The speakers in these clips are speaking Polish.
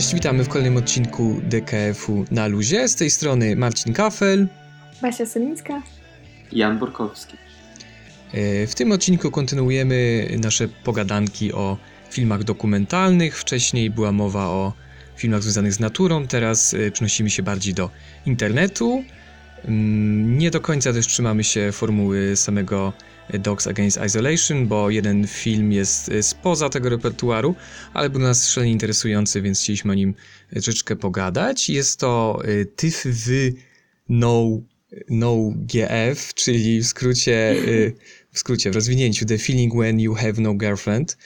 Cześć, witamy w kolejnym odcinku DKF-u na luzie. Z tej strony Marcin Kafel. Basia Solińska. Jan Borkowski. E, w tym odcinku kontynuujemy nasze pogadanki o filmach dokumentalnych. Wcześniej była mowa o filmach związanych z naturą, teraz e, przenosimy się bardziej do internetu. Mm, nie do końca też trzymamy się formuły samego Dogs Against Isolation, bo jeden film jest e, spoza tego repertuaru, ale był nas szalenie interesujący, więc chcieliśmy o nim troszeczkę pogadać. Jest to TIFW No, no GF, czyli w skrócie w skrócie, w rozwinięciu The Feeling When You Have No Girlfriend.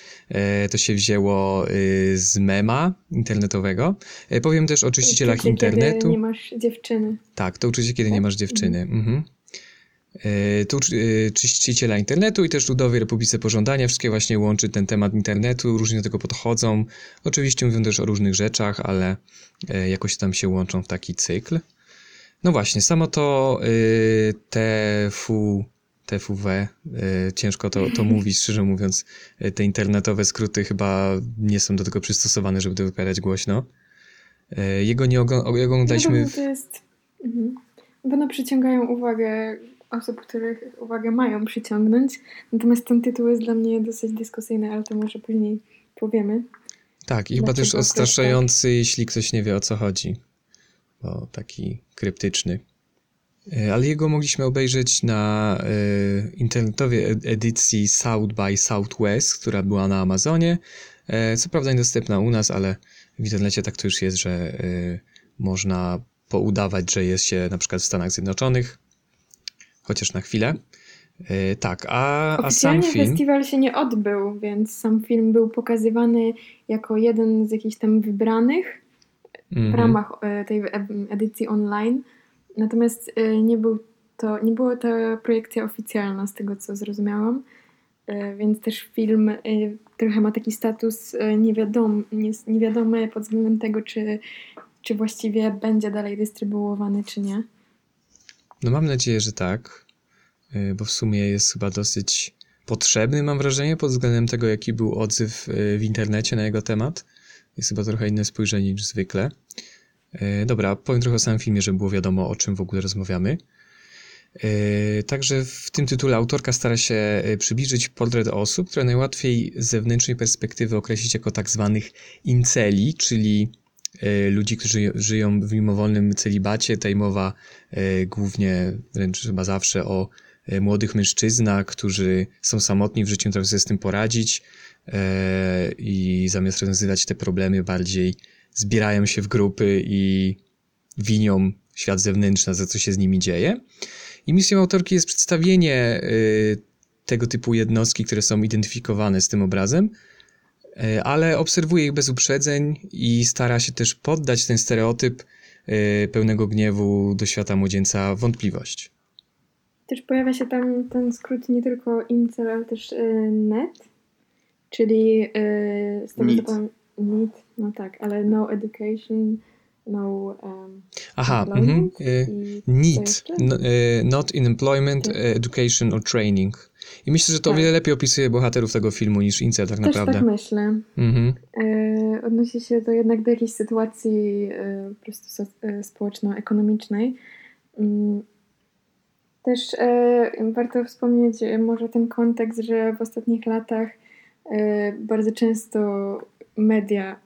To się wzięło y, z mema internetowego. Powiem też o czyścicielach uczucie, internetu. Kiedy nie masz dziewczyny. Tak, to uczucie, kiedy nie masz dziewczyny. Mhm. E, tu y, czyściciela internetu i też Ludowej Republice Pożądania. Wszystkie właśnie łączy ten temat internetu, różnie do tego podchodzą. Oczywiście mówią też o różnych rzeczach, ale jakoś tam się łączą w taki cykl. No właśnie, samo to y, TFU TFW. E, ciężko to, to mówić, szczerze mówiąc. E, te internetowe skróty chyba nie są do tego przystosowane, żeby to wypowiadać głośno. E, jego nie oglądaliśmy... No, to jest... Mhm. Bo przyciągają uwagę osób, których uwagę mają przyciągnąć. Natomiast ten tytuł jest dla mnie dosyć dyskusyjny, ale to może później powiemy. Tak, i chyba też odstraszający, jeśli ktoś nie wie o co chodzi. Bo taki kryptyczny. E, ale jego mogliśmy obejrzeć na e, internetowej edycji South by Southwest, która była na Amazonie. E, co prawda niedostępna u nas, ale w internecie tak to już jest, że można poudawać, że jest się na przykład w Stanach Zjednoczonych, chociaż na chwilę. Tak, a, a sam film. festiwal się nie odbył, więc sam film był pokazywany jako jeden z jakichś tam wybranych mm -hmm. w mhm. ramach tej edycji online. Natomiast y, nie, był to, nie była to projekcja oficjalna, z tego co zrozumiałam, więc też film trochę ma taki status niewiadomy, niewiadomy pod względem tego, czy, czy właściwie będzie dalej dystrybuowany, czy nie. No mam nadzieję, że tak, bo w sumie jest chyba dosyć potrzebny, mam wrażenie, pod względem tego, jaki był odzew w internecie na jego temat. Jest chyba trochę inne spojrzenie niż zwykle. E, dobra, powiem trochę o samym filmie, żeby było wiadomo, o czym w ogóle rozmawiamy. Także w tym tytule autorka stara się przybliżyć portret osób, które najłatwiej z zewnętrznej perspektywy określić jako tak zwanych inceli, czyli ludzi, którzy żyją w mimowolnym celibacie. Tutaj mowa głównie, wręcz chyba zawsze o młodych mężczyznach, którzy są samotni w życiu, trochę sobie z tym poradzić i zamiast rozwiązywać te problemy bardziej zbierają się w grupy i winią świat zewnętrzny za co się z nimi dzieje. I misją autorki jest przedstawienie y, tego typu jednostki, które są identyfikowane z tym obrazem, y, ale obserwuje ich bez uprzedzeń i stara się też poddać ten stereotyp y, pełnego gniewu do świata młodzieńca wątpliwość. Też pojawia się tam ten skrót nie tylko incel, ale też net, czyli z tego co Need, no tak, ale no education, no. Um, Aha, mm need, no, y, not in employment, tak. education or training. I myślę, że to tak. o wiele lepiej opisuje bohaterów tego filmu niż Incel tak naprawdę. Też tak myślę. Mhm. E, odnosi się to jednak do jakiejś sytuacji e, po prostu so, e, społeczno-ekonomicznej. Mm, też e, warto wspomnieć może ten kontekst, że w ostatnich latach e, bardzo często media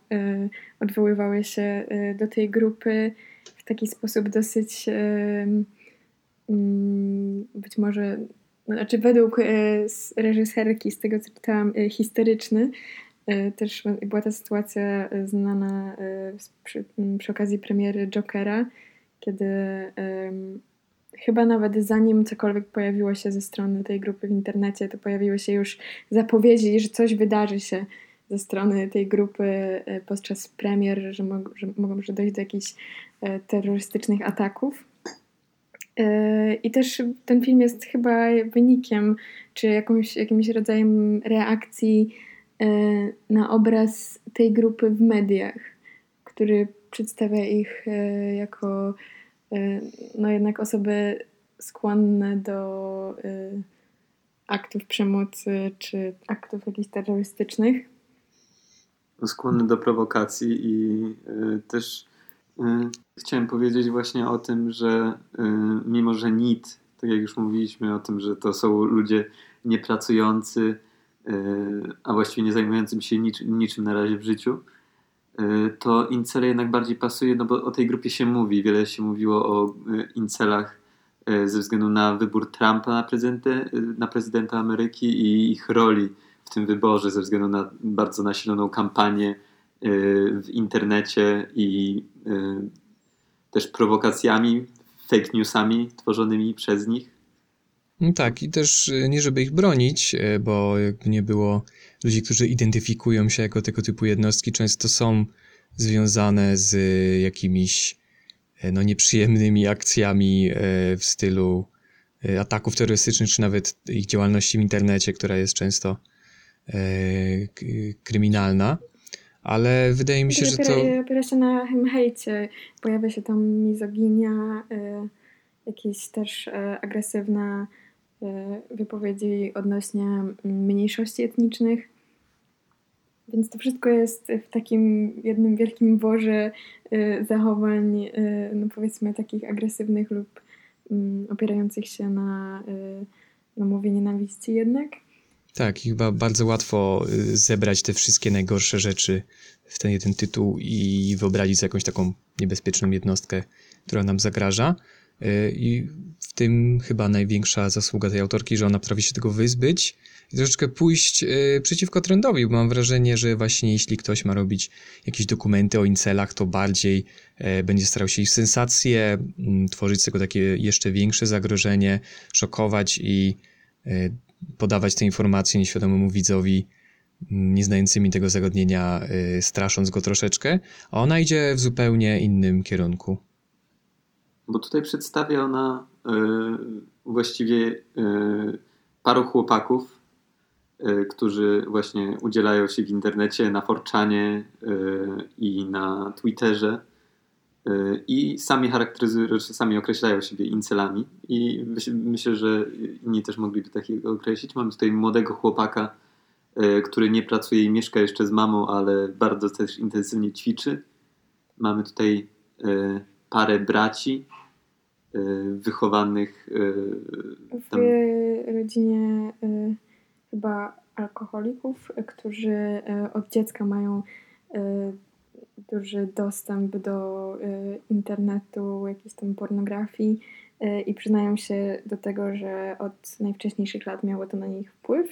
odwoływały się do tej grupy w taki sposób dosyć mm, być może, znaczy według reżyserki, z tego co czytałam, historyczny, też była ta sytuacja znana przy, przy okazji premiery Jokera, kiedy chyba nawet zanim cokolwiek pojawiło się ze strony tej grupy w internecie, to pojawiły się już zapowiedzi, że coś wydarzy się ze strony tej grupy e, podczas premier, że, mog, że mogą że dojść do jakichś e, terrorystycznych ataków. E, I też ten film jest chyba wynikiem, czy jakąś, jakimś rodzajem reakcji na obraz tej grupy w mediach, który przedstawia ich jako no jednak osoby skłonne do aktów przemocy czy aktów jakichś terrorystycznych. skłonny do prowokacji i też chciałem powiedzieć właśnie o tym, że y, mimo, że NIT, tak jak już mówiliśmy o tym, że to są ludzie niepracujący, y, a właściwie nie zajmującym się niczym, na razie w życiu, y, to incele jednak bardziej pasuje, no bo o tej grupie się mówi. Wiele się mówiło o y, incelach y, ze względu na wybór Trumpa na, prezydenta, na prezydenta Ameryki i ich roli w tym wyborze, ze względu na bardzo nasiloną kampanię y, w internecie i y, też prowokacjami, fake newsami tworzonymi przez nich. No tak, i też y, nie żeby ich bronić, y, bo jakby nie było ludzi, którzy identyfikują się jako tego typu jednostki, często są związane z y, jakimiś y, no, nieprzyjemnymi akcjami y, w stylu y, ataków terrorystycznych, czy nawet ich działalności w internecie, która jest często y, kryminalna. Ale wydaje mi się, że to. Opiera, opiera się na hejcie. Pojawia się tam mizoginia, y, jakieś też y, agresywne y, wypowiedzi odnośnie mniejszości etnicznych. Więc to wszystko jest w takim jednym wielkim worze zachowań, no powiedzmy, takich agresywnych lub mm, opierających się na, na mowie nienawiści jednak. Tak, i chyba bardzo łatwo y, zebrać te wszystkie najgorsze rzeczy w ten jeden tytuł i wyobrazić jakąś taką niebezpieczną jednostkę, która nam zagraża. Y, I w tym chyba największa zasługa tej autorki, że ona potrafi się tego wyzbyć i troszeczkę pójść y, przeciwko trendowi, bo mam wrażenie, że właśnie jeśli ktoś ma robić jakieś dokumenty o incelach, to bardziej będzie starał się ich sensacje, mm, tworzyć z tego takie jeszcze większe zagrożenie, szokować i podawać te informacje nieświadomemu widzowi, mm, nie znającymi tego zagadnienia, y, strasząc go troszeczkę, a ona idzie w zupełnie innym kierunku. Bo tutaj przedstawia ona y, właściwie y, paru chłopaków, y, którzy właśnie udzielają się w internecie, na Forczanie y, i na Twitterze i sami charakteryzują, czy sami określają siebie incelami i myśl, myślę, że inni też mogliby takiego określić. Mamy tutaj młodego chłopaka, y, który nie pracuje i mieszka jeszcze z mamą, ale bardzo też intensywnie ćwiczy. Mamy tutaj y, parę braci, y, wychowanych y, w tam, rodzinie chyba alkoholików, którzy od dziecka mają duży dostęp do y, internetu, jakiejś tam pornografii y, i przyznają się do tego, że od najwcześniejszych lat miało to na nich wpływ.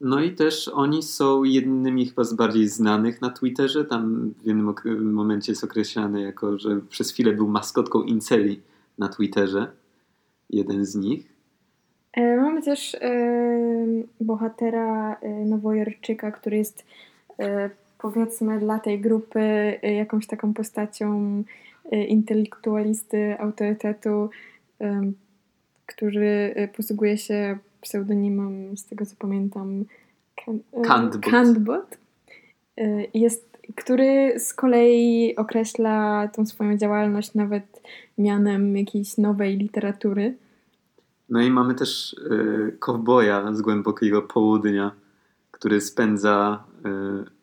No i też oni są jednymi chyba z bardziej znanych na Twitterze. Tam w jednym momencie jest określany jako, że przez chwilę był maskotką Inceli na Twitterze. Jeden z nich. E, Mamy też e, bohatera e, Nowojorczyka, który jest e, powiedzmy dla tej grupy e, jakąś taką postacią e, intelektualisty, autorytetu, który e, posługuje się pseudonimem, z tego co pamiętam, Kan- Kantbot. Kantbot. Jest, który z kolei określa tą swoją działalność nawet mianem jakiejś nowej literatury. No i mamy też y, kowboja z głębokiego południa, który spędza y, y,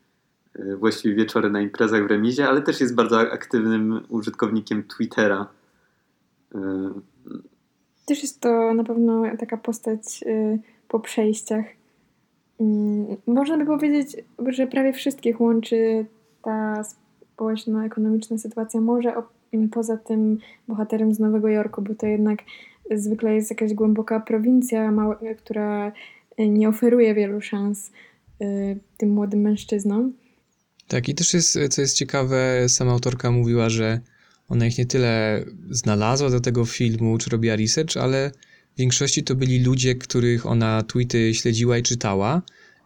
właściwie wieczory na imprezach w remizie, ale też jest bardzo aktywnym użytkownikiem Twittera. Y, Też jest to na pewno taka postać y, po przejściach. Mm, Można by powiedzieć, że prawie wszystkich łączy ta społeczno-ekonomiczna sytuacja. Może o, m, poza tym bohaterem z Nowego Jorku, bo to jednak zwykle jest jakaś głęboka prowincja, która y, nie oferuje wielu szans y, tym młodym mężczyznom. Tak, i też jest, co jest ciekawe, sama autorka mówiła, że ona ich nie tyle znalazła do tego filmu, czy robiła research, ale w większości to byli ludzie, których ona tweety śledziła i czytała.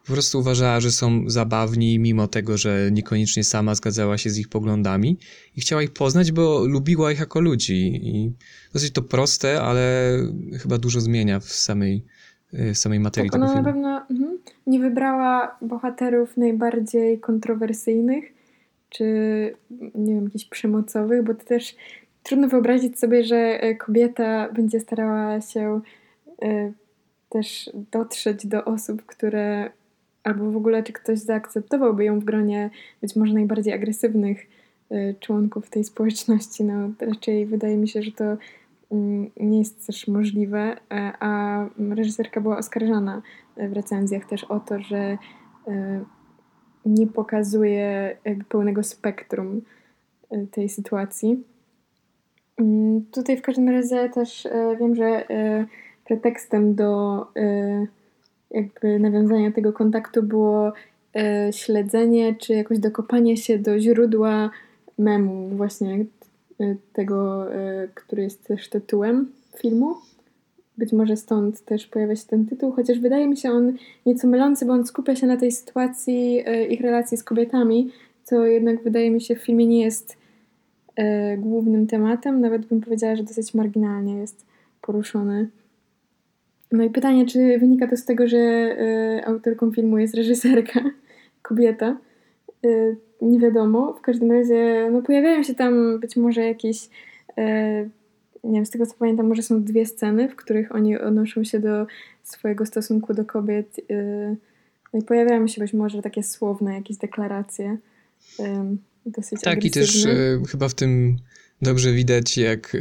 Po prostu uważała, że są zabawni, mimo tego, że niekoniecznie sama zgadzała się z ich poglądami i chciała ich poznać, bo lubiła ich jako ludzi. I dosyć to proste, ale chyba dużo zmienia w samej, w samej materii Tak, tego ona na filmu. pewno mhm, nie wybrała bohaterów najbardziej kontrowersyjnych, czy nie wiem, jakichś przemocowych, bo to też trudno wyobrazić sobie, że e, kobieta będzie starała się e, też dotrzeć do osób, które albo w ogóle czy ktoś zaakceptowałby ją w gronie być może najbardziej agresywnych y, członków tej społeczności. No, raczej wydaje mi się, że to nie jest też możliwe, e, a reżyserka była oskarżana w recenzjach też o to, że y, nie pokazuje pełnego spektrum y, tej sytuacji. Mm, tutaj w każdym razie też e, wiem, że e, pretekstem do e, jakby nawiązania tego kontaktu było śledzenie czy jakoś dokopanie się do źródła memu właśnie tego, który jest też tytułem filmu. Być może stąd też pojawia się ten tytuł, chociaż wydaje mi się on nieco mylący, bo on skupia się na tej sytuacji ich relacji z kobietami, co jednak wydaje mi się w filmie nie jest głównym tematem, nawet bym powiedziała, że dosyć marginalnie jest poruszony. No i pytanie, czy wynika to z tego, że autorką filmu jest reżyserka, kobieta? E, nie wiadomo. W każdym razie no, pojawiają się tam być może jakieś nie wiem, z tego co pamiętam, może są dwie sceny, w których oni odnoszą się do swojego stosunku do kobiet. No i pojawiają się być może takie słowne jakieś deklaracje dosyć Tak, i też e, chyba w tym dobrze widać, jak e,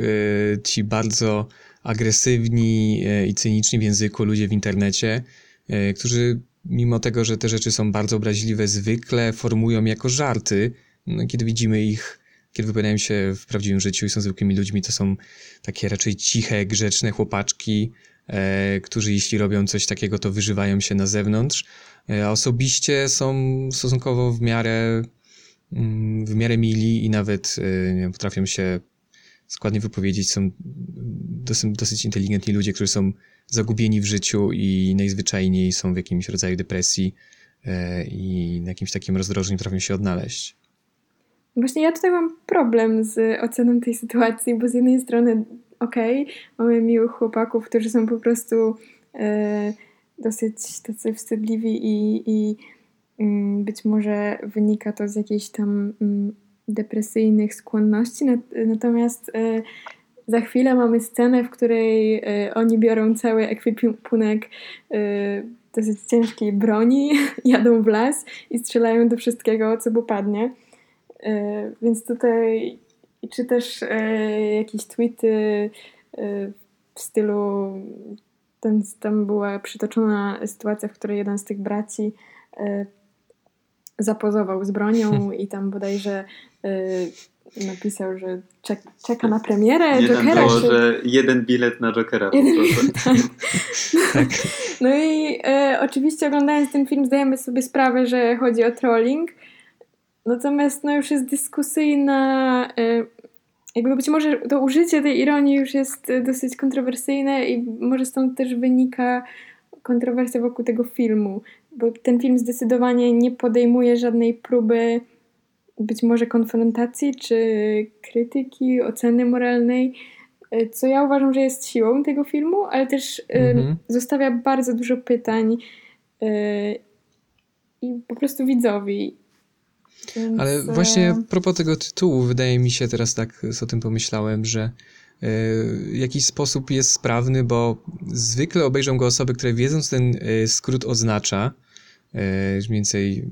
ci bardzo agresywni e, i cyniczni w języku ludzie w internecie, e, którzy mimo tego, że te rzeczy są bardzo obraźliwe, zwykle formują jako żarty. No, kiedy widzimy ich, kiedy wypowiadają się w prawdziwym życiu i są zwykłymi ludźmi, to są takie raczej ciche, grzeczne chłopaczki, e, którzy jeśli robią coś takiego, to wyżywają się na zewnątrz. E, osobiście są stosunkowo w miarę Mm, w miarę mili i nawet wiem, potrafią się składnie wypowiedzieć. Są dosyć, dosyć inteligentni ludzie, którzy są zagubieni w życiu i najzwyczajniej są w jakimś rodzaju depresji e, i na jakimś takim rozdrożu trafią się odnaleźć. Właśnie ja tutaj mam problem z oceną tej sytuacji, bo z jednej strony okej, okay, mamy miłych chłopaków, którzy są po prostu e, dosyć tacy wstydliwi i, i Mm, być może wynika to z jakichś tam mm, depresyjnych skłonności, natomiast e, za chwilę mamy scenę, w której e, oni biorą cały ekwipunek e, dosyć ciężkiej broni, jadą w las i strzelają do wszystkiego, co popadnie. Więc tutaj, czy też jakieś tweety w stylu, ten, tam była przytoczona sytuacja, w której jeden z tych braci zapozował z bronią i tam bodajże y, napisał, że czek, czeka na premierę jeden Jokera. Było, że jeden bilet na Jokera. Jeden, tak. tak. No i y, oczywiście oglądając ten film zdajemy sobie sprawę, że chodzi o trolling. Natomiast no już jest dyskusyjna y, jakby być może to użycie tej ironii już jest dosyć kontrowersyjne i może stąd też wynika kontrowersja wokół tego filmu, bo ten film zdecydowanie nie podejmuje żadnej próby być może konfrontacji czy krytyki, oceny moralnej, e, co ja uważam, że jest siłą tego filmu, ale też mhm. zostawia bardzo dużo pytań e, i po prostu widzowi. Więc... Ale właśnie a propos tego tytułu, wydaje mi się teraz tak o tym pomyślałem, że w jakiś sposób jest sprawny, bo zwykle obejrzą go osoby, które wiedzą, co ten skrót oznacza, E, mniej więcej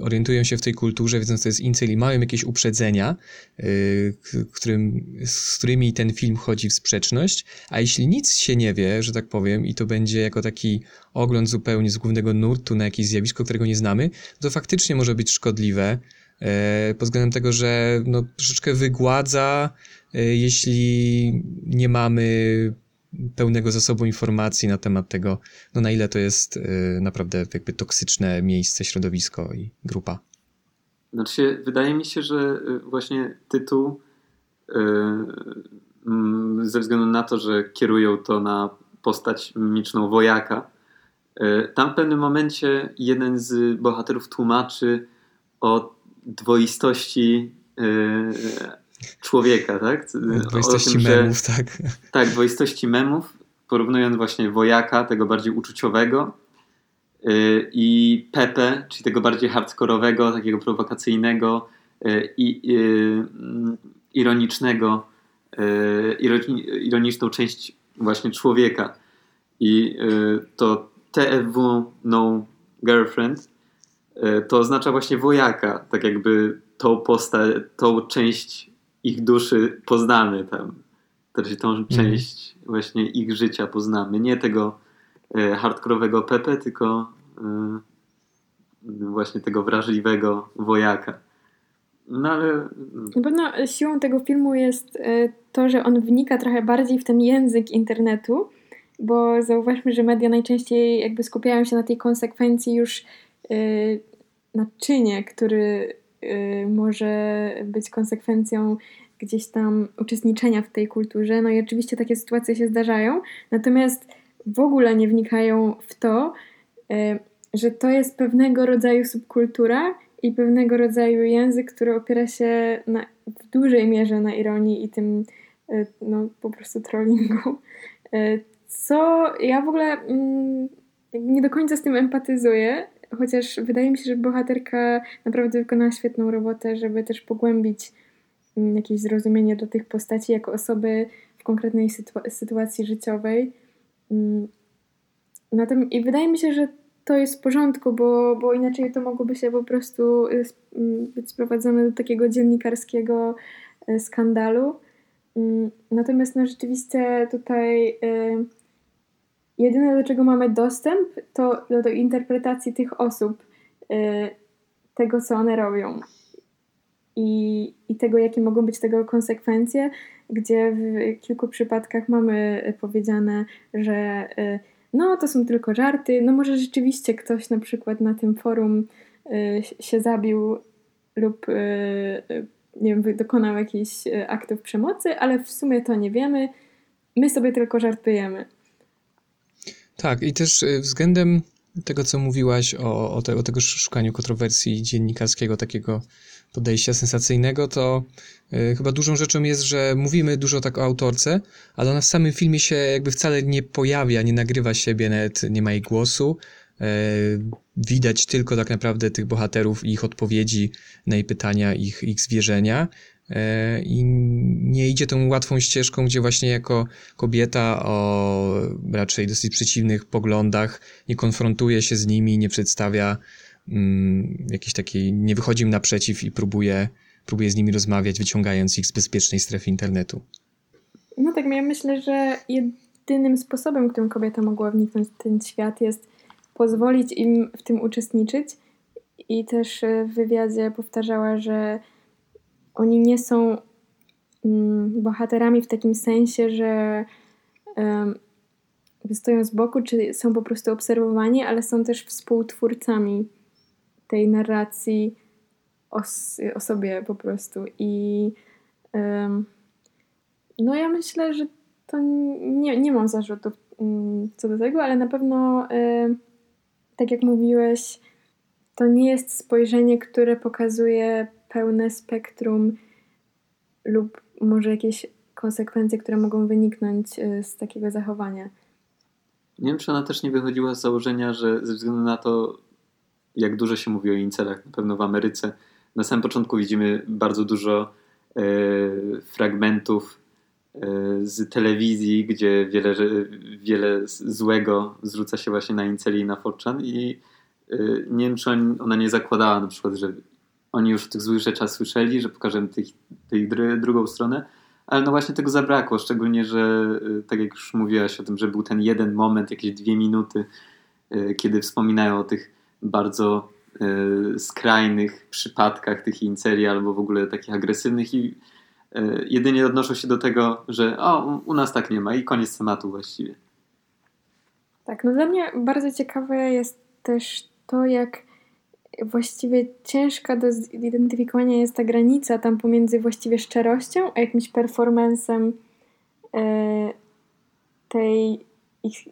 orientują się w tej kulturze, wiedzą, co jest incel i mają jakieś uprzedzenia, e, którym, z którymi ten film chodzi w sprzeczność, a jeśli nic się nie wie, że tak powiem, i to będzie jako taki ogląd zupełnie z głównego nurtu na jakieś zjawisko, którego nie znamy, to faktycznie może być szkodliwe, e, pod względem tego, że no, troszeczkę wygładza, jeśli nie mamy pełnego zasobu informacji na temat tego, no na ile to jest y, naprawdę jakby toksyczne miejsce, środowisko i grupa. Znaczy, wydaje mi się, że y, właśnie tytuł y, mm, ze względu na to, że kierują to na postać mimiczną wojaka, tam w pewnym momencie jeden z bohaterów tłumaczy o dwoistości człowieka, tak? Dwoistości tym, memów, że, tak. Tak, dwoistości memów, porównując właśnie wojaka, tego bardziej uczuciowego yy, i Pepe, czyli tego bardziej hardkorowego, takiego prowokacyjnego yy, i yy, ironicznego, yy, ironiczną część właśnie człowieka. I yy, to TFW, no, girlfriend, e, to oznacza właśnie wojaka, tak jakby tą postać, tą część ich duszy poznamy tam, znaczy tą część właśnie ich życia poznamy, nie tego e, hardkorowego Pepe, tylko e, właśnie tego wrażliwego wojaka. No ale Na pewno siłą tego filmu jest e, to, że on wnika trochę bardziej w ten język internetu, bo zauważmy, że media najczęściej jakby skupiają się na tej konsekwencji już e, na czynie, który e, może być konsekwencją gdzieś tam uczestniczenia w tej kulturze. No i oczywiście takie sytuacje się zdarzają, natomiast w ogóle nie wnikają w to, e, że to jest pewnego rodzaju subkultura i pewnego rodzaju język, który opiera się na, w dużej mierze na ironii i tym e, no, po prostu trollingu. Co ja w ogóle mm, nie do końca z tym empatyzuję, chociaż wydaje mi się, że bohaterka naprawdę wykonała świetną robotę, żeby też pogłębić mm, jakieś zrozumienie dla tych postaci jako osoby w konkretnej sytua- sytuacji życiowej. Mm, Natomiast, I wydaje mi się, że to jest w porządku, bo, bo inaczej to mogłoby się po prostu y, sp- m, być sprowadzone do takiego dziennikarskiego y, skandalu. Mm, Natomiast no rzeczywiście tutaj y, jedyne do czego mamy dostęp to do, do interpretacji tych osób, y, tego co one robią i, i tego jakie mogą być tego konsekwencje, gdzie w kilku przypadkach mamy powiedziane, że y, no to są tylko żarty, no może rzeczywiście ktoś na przykład na tym forum y, się zabił lub nie wiem, dokonał jakichś aktów przemocy, ale w sumie to nie wiemy. My sobie tylko żartujemy. Tak, i też y, względem tego, co mówiłaś o, o, te, o tego szukaniu kontrowersji dziennikarskiego, takiego podejścia sensacyjnego, to y, chyba dużą rzeczą jest, że mówimy dużo tak o autorce, ale ona w samym filmie się jakby wcale nie pojawia, nie nagrywa siebie, nawet nie ma jej głosu. E, widać tylko tak naprawdę tych bohaterów i ich odpowiedzi na jej pytania, ich, ich zwierzenia. I nie idzie tą łatwą ścieżką, gdzie właśnie jako kobieta o raczej dosyć przeciwnych poglądach nie konfrontuje się z nimi, nie przedstawia mm, jakiejś takiej, nie wychodzi im naprzeciw i próbuje, próbuje z nimi rozmawiać, wyciągając ich z bezpiecznej strefy internetu. No tak, ja myślę, że jedynym sposobem, którym kobieta mogła wniknąć w ten świat jest pozwolić im w tym uczestniczyć i też e, w wywiadzie powtarzała, że oni nie są mm, bohaterami w takim sensie, że stoją z boku, czy są po prostu obserwowani, ale są też współtwórcami tej narracji o, o sobie po prostu. I no ja myślę, że to nie, nie mam zarzutów mm, co do tego, ale na pewno tak jak mówiłeś, to nie jest spojrzenie, które pokazuje pełne spektrum lub może jakieś konsekwencje, które mogą wyniknąć e, z takiego zachowania. Nie wiem, czy ona też nie wychodziła z założenia, że ze względu na to, jak dużo się mówi o incelach, na pewno w Ameryce, na samym początku widzimy bardzo dużo e, fragmentów e, z telewizji, gdzie wiele, wiele złego zrzuca się właśnie na inceli i na Forchan i e, nie wiem, czy on, ona nie zakładała na przykład, że oni już o tych złych rzeczach słyszeli, że pokażemy tej dru- drugą stronę, ale no właśnie tego zabrakło, szczególnie, że y, tak jak już mówiłaś o tym, że był ten jeden moment, jakieś dwie minuty, y, kiedy wspominają o tych bardzo y, skrajnych przypadkach tych inceli albo w ogóle takich agresywnych i jedynie odnoszą się do tego, że o, u nas tak nie ma i koniec tematu właściwie. Tak, no dla mnie bardzo ciekawe jest też to, jak właściwie ciężka do zidentyfikowania jest ta granica tam pomiędzy właściwie szczerością a jakimś performancem e, tej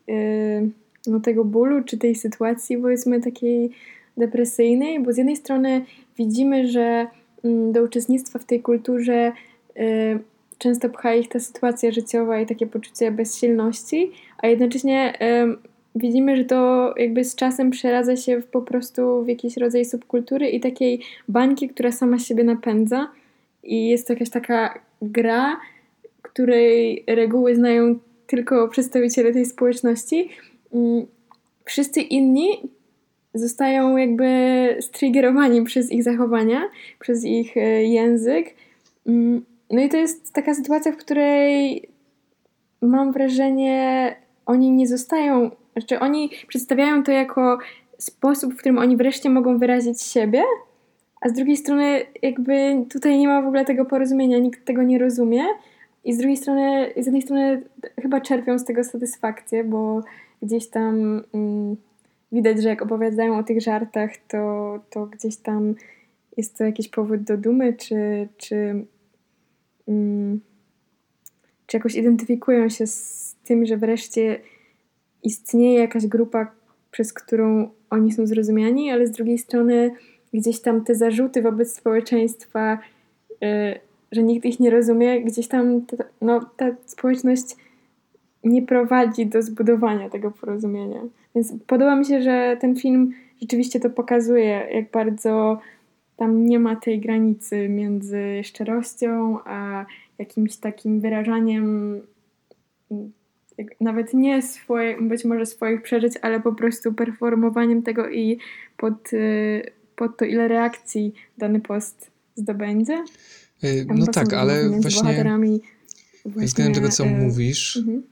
e, no tego bólu, czy tej sytuacji powiedzmy takiej depresyjnej, bo z jednej strony widzimy, że mm, do uczestnictwa w tej kulturze e, często pcha ich ta sytuacja życiowa i takie poczucie bezsilności, a jednocześnie widzimy, że to jakby z czasem przeradza się w po prostu w jakiś rodzaj subkultury i takiej bańki, która sama siebie napędza i jest to jakaś taka gra, której reguły znają tylko przedstawiciele tej społeczności. Mm, Wszyscy inni zostają jakby striggerowani przez ich zachowania, przez ich e, język. Mm, no i to jest taka sytuacja, w której mam wrażenie, oni nie zostają, znaczy oni przedstawiają to jako sposób, w którym oni wreszcie mogą wyrazić siebie, a z drugiej strony jakby tutaj nie ma w ogóle tego porozumienia, nikt tego nie rozumie. I z drugiej strony, z jednej strony chyba czerpią z tego satysfakcję, bo gdzieś tam mm, widać, że jak opowiadają o tych żartach, to, to gdzieś tam jest to jakiś powód do dumy, czy, czy, mm, czy jakoś identyfikują się z tym, że wreszcie istnieje jakaś grupa, przez którą oni są zrozumiani, ale z drugiej strony gdzieś tam te zarzuty wobec społeczeństwa, y, że nikt ich nie rozumie, gdzieś tam ta, no, ta społeczność nie prowadzi do zbudowania tego porozumienia. Więc podoba mi się, że ten film rzeczywiście to pokazuje, jak bardzo tam nie ma tej granicy między szczerością a jakimś takim wyrażaniem nawet nie swoje, być może swoich przeżyć, ale po prostu performowaniem tego i pod, y, pod to, ile reakcji dany post zdobędzie. Y, no tak, ale właśnie, właśnie względem tego, co y mówisz, mhm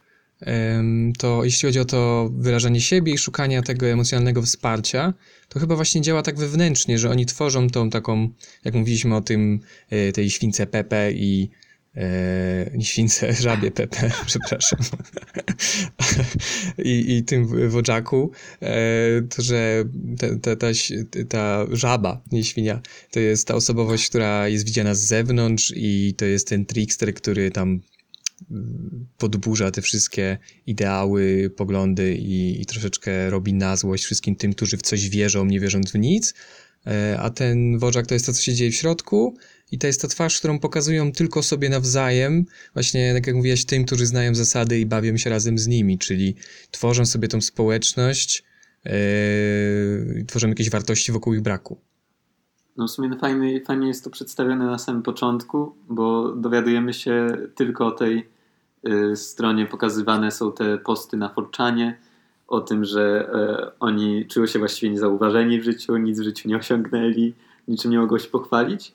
to jeśli chodzi o to wyrażanie siebie i szukania tego emocjonalnego wsparcia, to chyba właśnie działa tak wewnętrznie, że oni tworzą tą taką, jak mówiliśmy o tym, tej śwince Pepe i e, nie śwince, żabie Pepe, przepraszam, I, i tym wodżaku, e, to że ta, ta, ta, ta żaba, nie świnia, to jest ta osobowość, która jest widziana z zewnątrz i to jest ten trickster, który tam podburza te wszystkie ideały, poglądy i, i, troszeczkę robi na złość wszystkim tym, którzy w coś wierzą, nie wierząc w nic. E, a ten wożak to jest to, co się dzieje w środku i to jest ta twarz, którą pokazują tylko sobie nawzajem, właśnie tak jak mówiłaś, tym, którzy znają zasady i bawią się razem z nimi, czyli tworzą sobie tą społeczność, yy, tworzą jakieś wartości wokół ich braku. No w sumie fajnie, fajnie jest to przedstawione na samym początku, bo dowiadujemy się tylko o tej y, stronie, pokazywane są te posty na Forczanie, o tym, że y, oni czują się właściwie niezauważeni w życiu, nic w życiu nie osiągnęli, niczym nie mogą się pochwalić.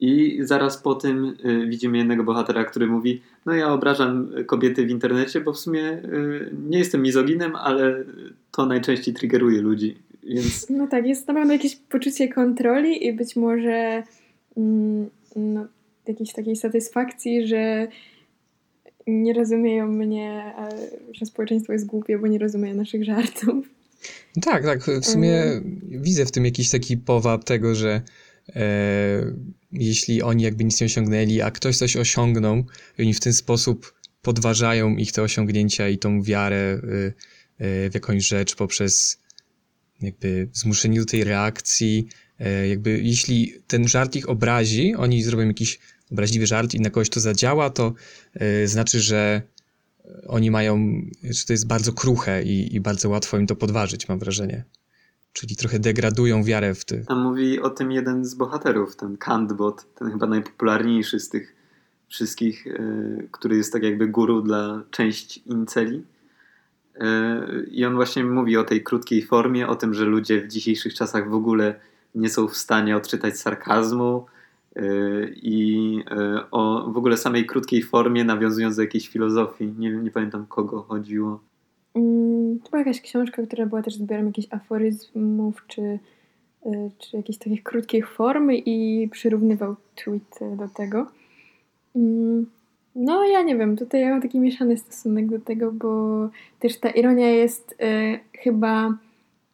I zaraz po tym y, widzimy jednego bohatera, który mówi: No, ja obrażam kobiety w internecie, bo w sumie y, nie jestem mizoginem, ale to najczęściej triggeruje ludzi. Więc... No tak, jest na pewno jakieś poczucie kontroli i być może mm, no, jakiejś takiej satysfakcji, że nie rozumieją mnie, że społeczeństwo jest głupie, bo nie rozumie naszych żartów. Tak, tak. W sumie um. widzę w tym jakiś taki powab tego, że e, jeśli oni jakby nic nie osiągnęli, a ktoś coś osiągnął i oni w ten sposób podważają ich te osiągnięcia i tą wiarę y, y, w jakąś rzecz poprzez jakby zmuszeni do tej reakcji, e, jakby jeśli ten żart ich obrazi, oni zrobią jakiś obraźliwy żart i na kogoś to zadziała, to e, znaczy, że oni mają, że to jest bardzo kruche i, i bardzo łatwo im to podważyć, mam wrażenie. Czyli trochę degradują wiarę w ty. Tam mówi o tym jeden z bohaterów, ten Kantbot, ten chyba najpopularniejszy z tych wszystkich, e, który jest tak jakby guru dla części inceli i on właśnie mówi o tej krótkiej formie, o tym, że ludzie w dzisiejszych czasach w ogóle nie są w stanie odczytać sarkazmu y, i y, o w ogóle samej krótkiej formie, nawiązując do jakiejś filozofii. Nie, nie pamiętam kogo chodziło. Hmm, to była jakaś książka, która była też zbiorem jakichś aforyzmów czy, y, czy jakichś takich krótkich form i przyrównywał tweet do tego. Hmm. No, ja nie wiem, tutaj ja mam taki mieszany stosunek do tego, bo też ta ironia jest y, chyba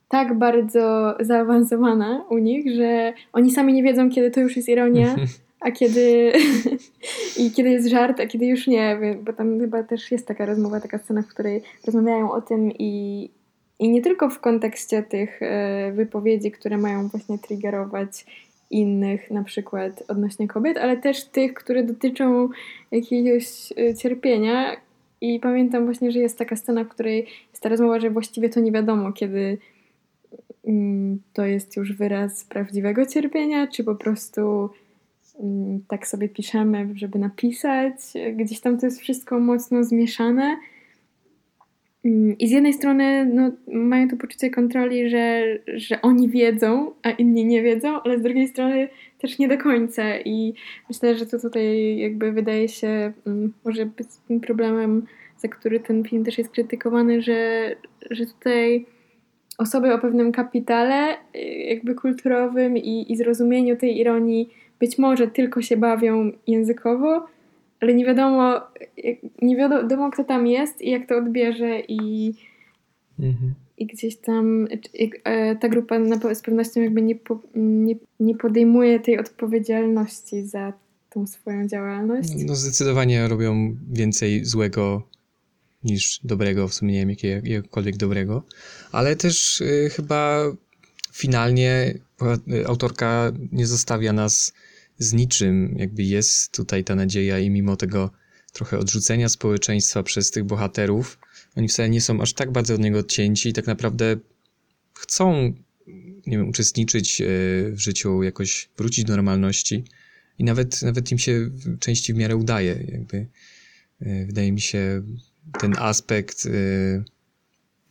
tak bardzo zaawansowana u nich, że oni sami nie wiedzą, kiedy to już jest ironia, a kiedy i kiedy jest żart, a kiedy już nie, bo tam chyba też jest taka rozmowa, taka scena, w której rozmawiają o tym i, i nie tylko w kontekście tych y, wypowiedzi, które mają właśnie triggerować innych, na przykład odnośnie kobiet, ale też tych, które dotyczą jakiegoś e, cierpienia. I pamiętam właśnie, że jest taka scena, w której jest ta rozmowa, że właściwie to nie wiadomo, kiedy to jest już wyraz prawdziwego cierpienia, czy po prostu mm, tak sobie piszemy, żeby napisać. Gdzieś tam to jest wszystko mocno zmieszane. Mm, I z jednej strony no, mają to poczucie kontroli, że, że oni wiedzą, a inni nie wiedzą, ale z drugiej strony też nie do końca. I myślę, że to tutaj jakby wydaje się mm, może być tym problemem, za który ten film też jest krytykowany, że, że tutaj osoby o pewnym kapitale y, jakby kulturowym i, i zrozumieniu tej ironii być może tylko się bawią językowo, ale nie wiadomo, nie wiadomo kto tam jest i jak to odbierze i, mhm. i gdzieś tam e, ta grupa na, z pewnością jakby nie, po, nie, nie podejmuje tej odpowiedzialności za tą swoją działalność. No zdecydowanie robią więcej złego niż dobrego, w sumie nie wiem jakiego, jakiegokolwiek dobrego, ale też y, chyba finalnie y, autorka nie zostawia nas z niczym. Jakby jest tutaj ta nadzieja i mimo tego trochę odrzucenia społeczeństwa przez tych bohaterów, oni wcale nie są aż tak bardzo od niego odcięci i tak naprawdę chcą, nie wiem, uczestniczyć e, w życiu, jakoś wrócić do normalności i nawet, nawet im się części w miarę udaje. Jakby e, wydaje mi się ten aspekt e,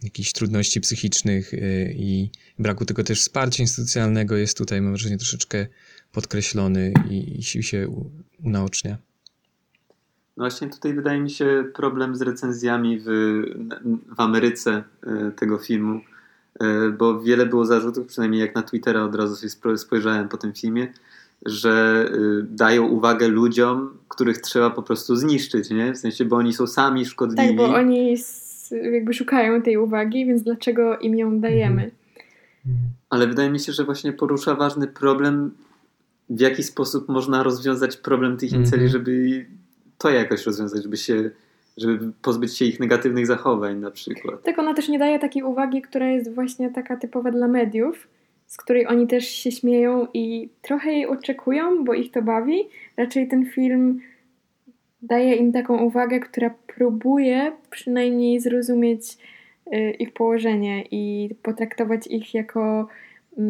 jakichś trudności psychicznych i braku tego też wsparcia instytucjonalnego jest tutaj, mam wrażenie, troszeczkę podkreślony i, i się unaocznia. No właśnie tutaj wydaje mi się problem z recenzjami w, w Ameryce e, tego filmu, bo wiele było zarzutów, przynajmniej jak na Twittera od razu sobie spojrzałem po tym filmie, że e, dają uwagę ludziom, których trzeba po prostu zniszczyć, nie? W sensie, bo oni są sami szkodliwi. Tak, bo oni jakby szukają tej uwagi, więc dlaczego im ją dajemy? Mhm. Ale wydaje mi się, że właśnie porusza ważny problem w jaki sposób można rozwiązać problem tych inceli, mm -hmm. żeby to jakoś rozwiązać, żeby się żeby pozbyć się ich negatywnych zachowań na przykład. Tak, ona też nie daje takiej uwagi, która jest właśnie taka typowa dla mediów, z której oni też się śmieją i trochę jej oczekują, bo ich to bawi. Raczej ten film daje im taką uwagę, która próbuje przynajmniej zrozumieć y, ich położenie i potraktować ich jako y,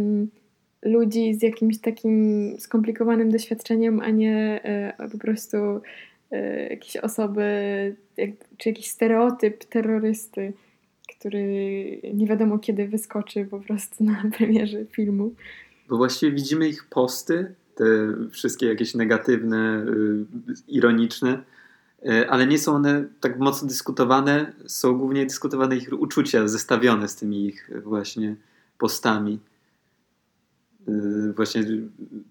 ludzi z jakimś takim skomplikowanym doświadczeniem, a nie e, po prostu e, jakieś osoby, jak, czy jakiś stereotyp terrorysty, który nie wiadomo kiedy wyskoczy po prostu na premierze filmu. Bo właściwie widzimy ich posty, te wszystkie jakieś negatywne, y, ironiczne, y, ale nie są one tak mocno dyskutowane, są głównie dyskutowane ich uczucia zestawione z tymi ich właśnie postami. Y, właśnie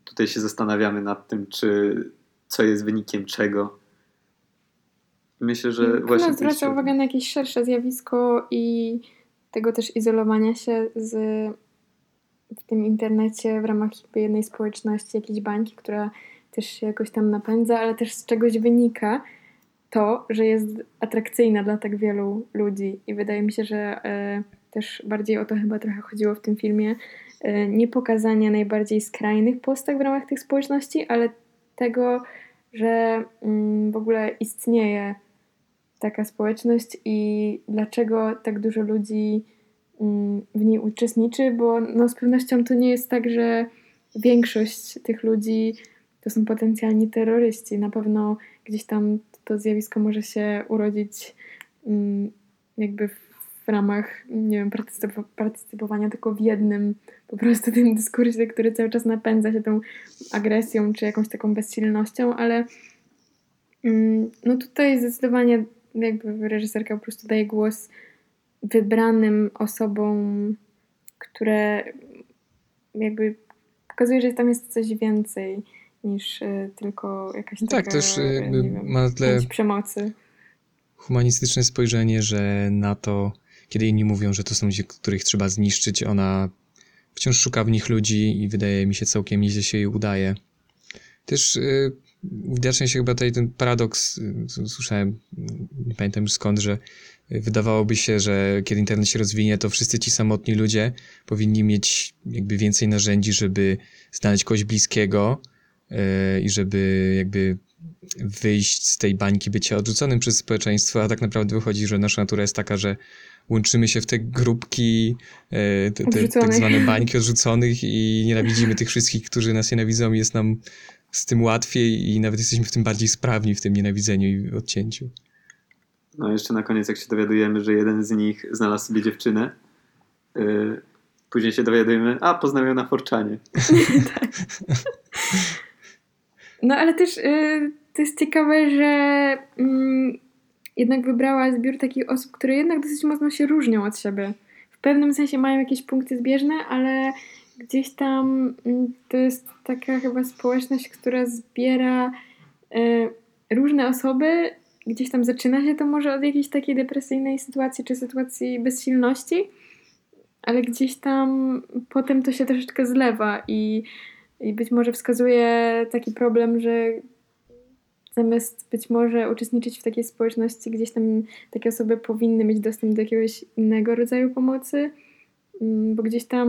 tutaj się zastanawiamy nad tym, czy co jest wynikiem czego. Myślę, że Kino właśnie. zwraca uwagę na jakieś szersze zjawisko i tego też izolowania się z w tym internecie w ramach jednej społeczności, jakiejś bańki, która też się jakoś tam napędza, ale też z czegoś wynika to, że jest atrakcyjna dla tak wielu ludzi. I wydaje mi się, że e, też bardziej o to chyba trochę chodziło w tym filmie, E, nie pokazania najbardziej skrajnych postaw w ramach tych społeczności, ale tego, że mm, w ogóle istnieje taka społeczność i dlaczego tak dużo ludzi mm, w niej uczestniczy, bo no, z pewnością to nie jest tak, że większość tych ludzi to są potencjalni terroryści. Na pewno gdzieś tam to zjawisko może się urodzić mm, jakby w ramach, nie wiem, partycypowania tylko w jednym po prostu tym dyskursie, który cały czas napędza się tą agresją czy jakąś taką bezsilnością, ale mm, no tutaj zdecydowanie jakby reżyserka po prostu daje głos wybranym osobom, które jakby pokazuje, że tam jest coś więcej niż y, tylko jakaś no taka, Tak, też jakby wiem, ma tle przemocy. Humanistyczne spojrzenie, że na to kiedy inni mówią, że to są ludzie, których trzeba zniszczyć, ona wciąż szuka w nich ludzi i wydaje mi się całkiem nieźle się jej udaje. Też yy, widocznie się chyba tutaj ten paradoks, yy, słyszałem, nie pamiętam już skąd, że wydawałoby się, że kiedy internet się rozwinie, to wszyscy ci samotni ludzie powinni mieć jakby więcej narzędzi, żeby znaleźć kogoś bliskiego yy, i żeby jakby wyjść z tej bańki bycia odrzuconym przez społeczeństwo, a tak naprawdę wychodzi, że nasza natura jest taka, że łączymy się w te grupki, e, te, te tak zwane bańki odrzuconych i nienawidzimy tych wszystkich, którzy nas nienawidzą i jest nam z tym łatwiej i nawet jesteśmy w tym bardziej sprawni, w tym nienawidzeniu i odcięciu. No jeszcze na koniec, jak się dowiadujemy, że jeden z nich znalazł sobie dziewczynę, yy, później się dowiadujemy, a poznał ją na Forczanie. tak. No ale też y, to jest ciekawe, że mm, jednak wybrała zbiór takich osób, które jednak dosyć mocno się różnią od siebie. W pewnym sensie mają jakieś punkty zbieżne, ale gdzieś tam mm, to jest taka chyba społeczność, która zbiera y, różne osoby. Gdzieś tam zaczyna się to może od jakiejś takiej depresyjnej sytuacji, czy sytuacji bezsilności, ale gdzieś tam potem to się troszeczkę zlewa i, i być może wskazuje taki problem, że zamiast być może uczestniczyć w takiej społeczności, gdzieś tam takie osoby powinny mieć dostęp do jakiegoś innego rodzaju pomocy, mm, bo gdzieś tam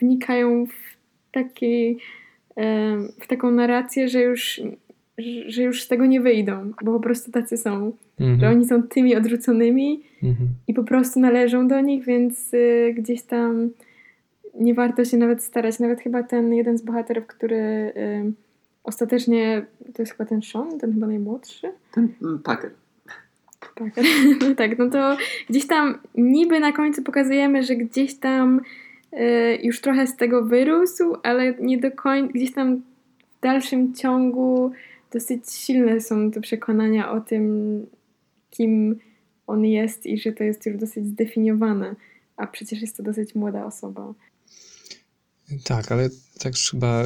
wnikają w, taki, w taką narrację, że już, że już z tego nie wyjdą, bo po prostu tacy są. Mhm. Że oni są tymi odrzuconymi mhm. i po prostu należą do nich, więc y, gdzieś tam nie warto się nawet starać. Nawet chyba ten jeden z bohaterów, który y, ostatecznie, to jest chyba ten Sean, ten chyba najmłodszy? Ten mm, Packer. Packer. No tak, no to gdzieś tam niby na końcu pokazujemy, że gdzieś tam już trochę z tego wyrósł, ale nie do końca, gdzieś tam w dalszym ciągu dosyć silne są te przekonania o tym, kim on jest i że to jest już dosyć zdefiniowane, a przecież jest to dosyć młoda osoba. Tak, ale tak chyba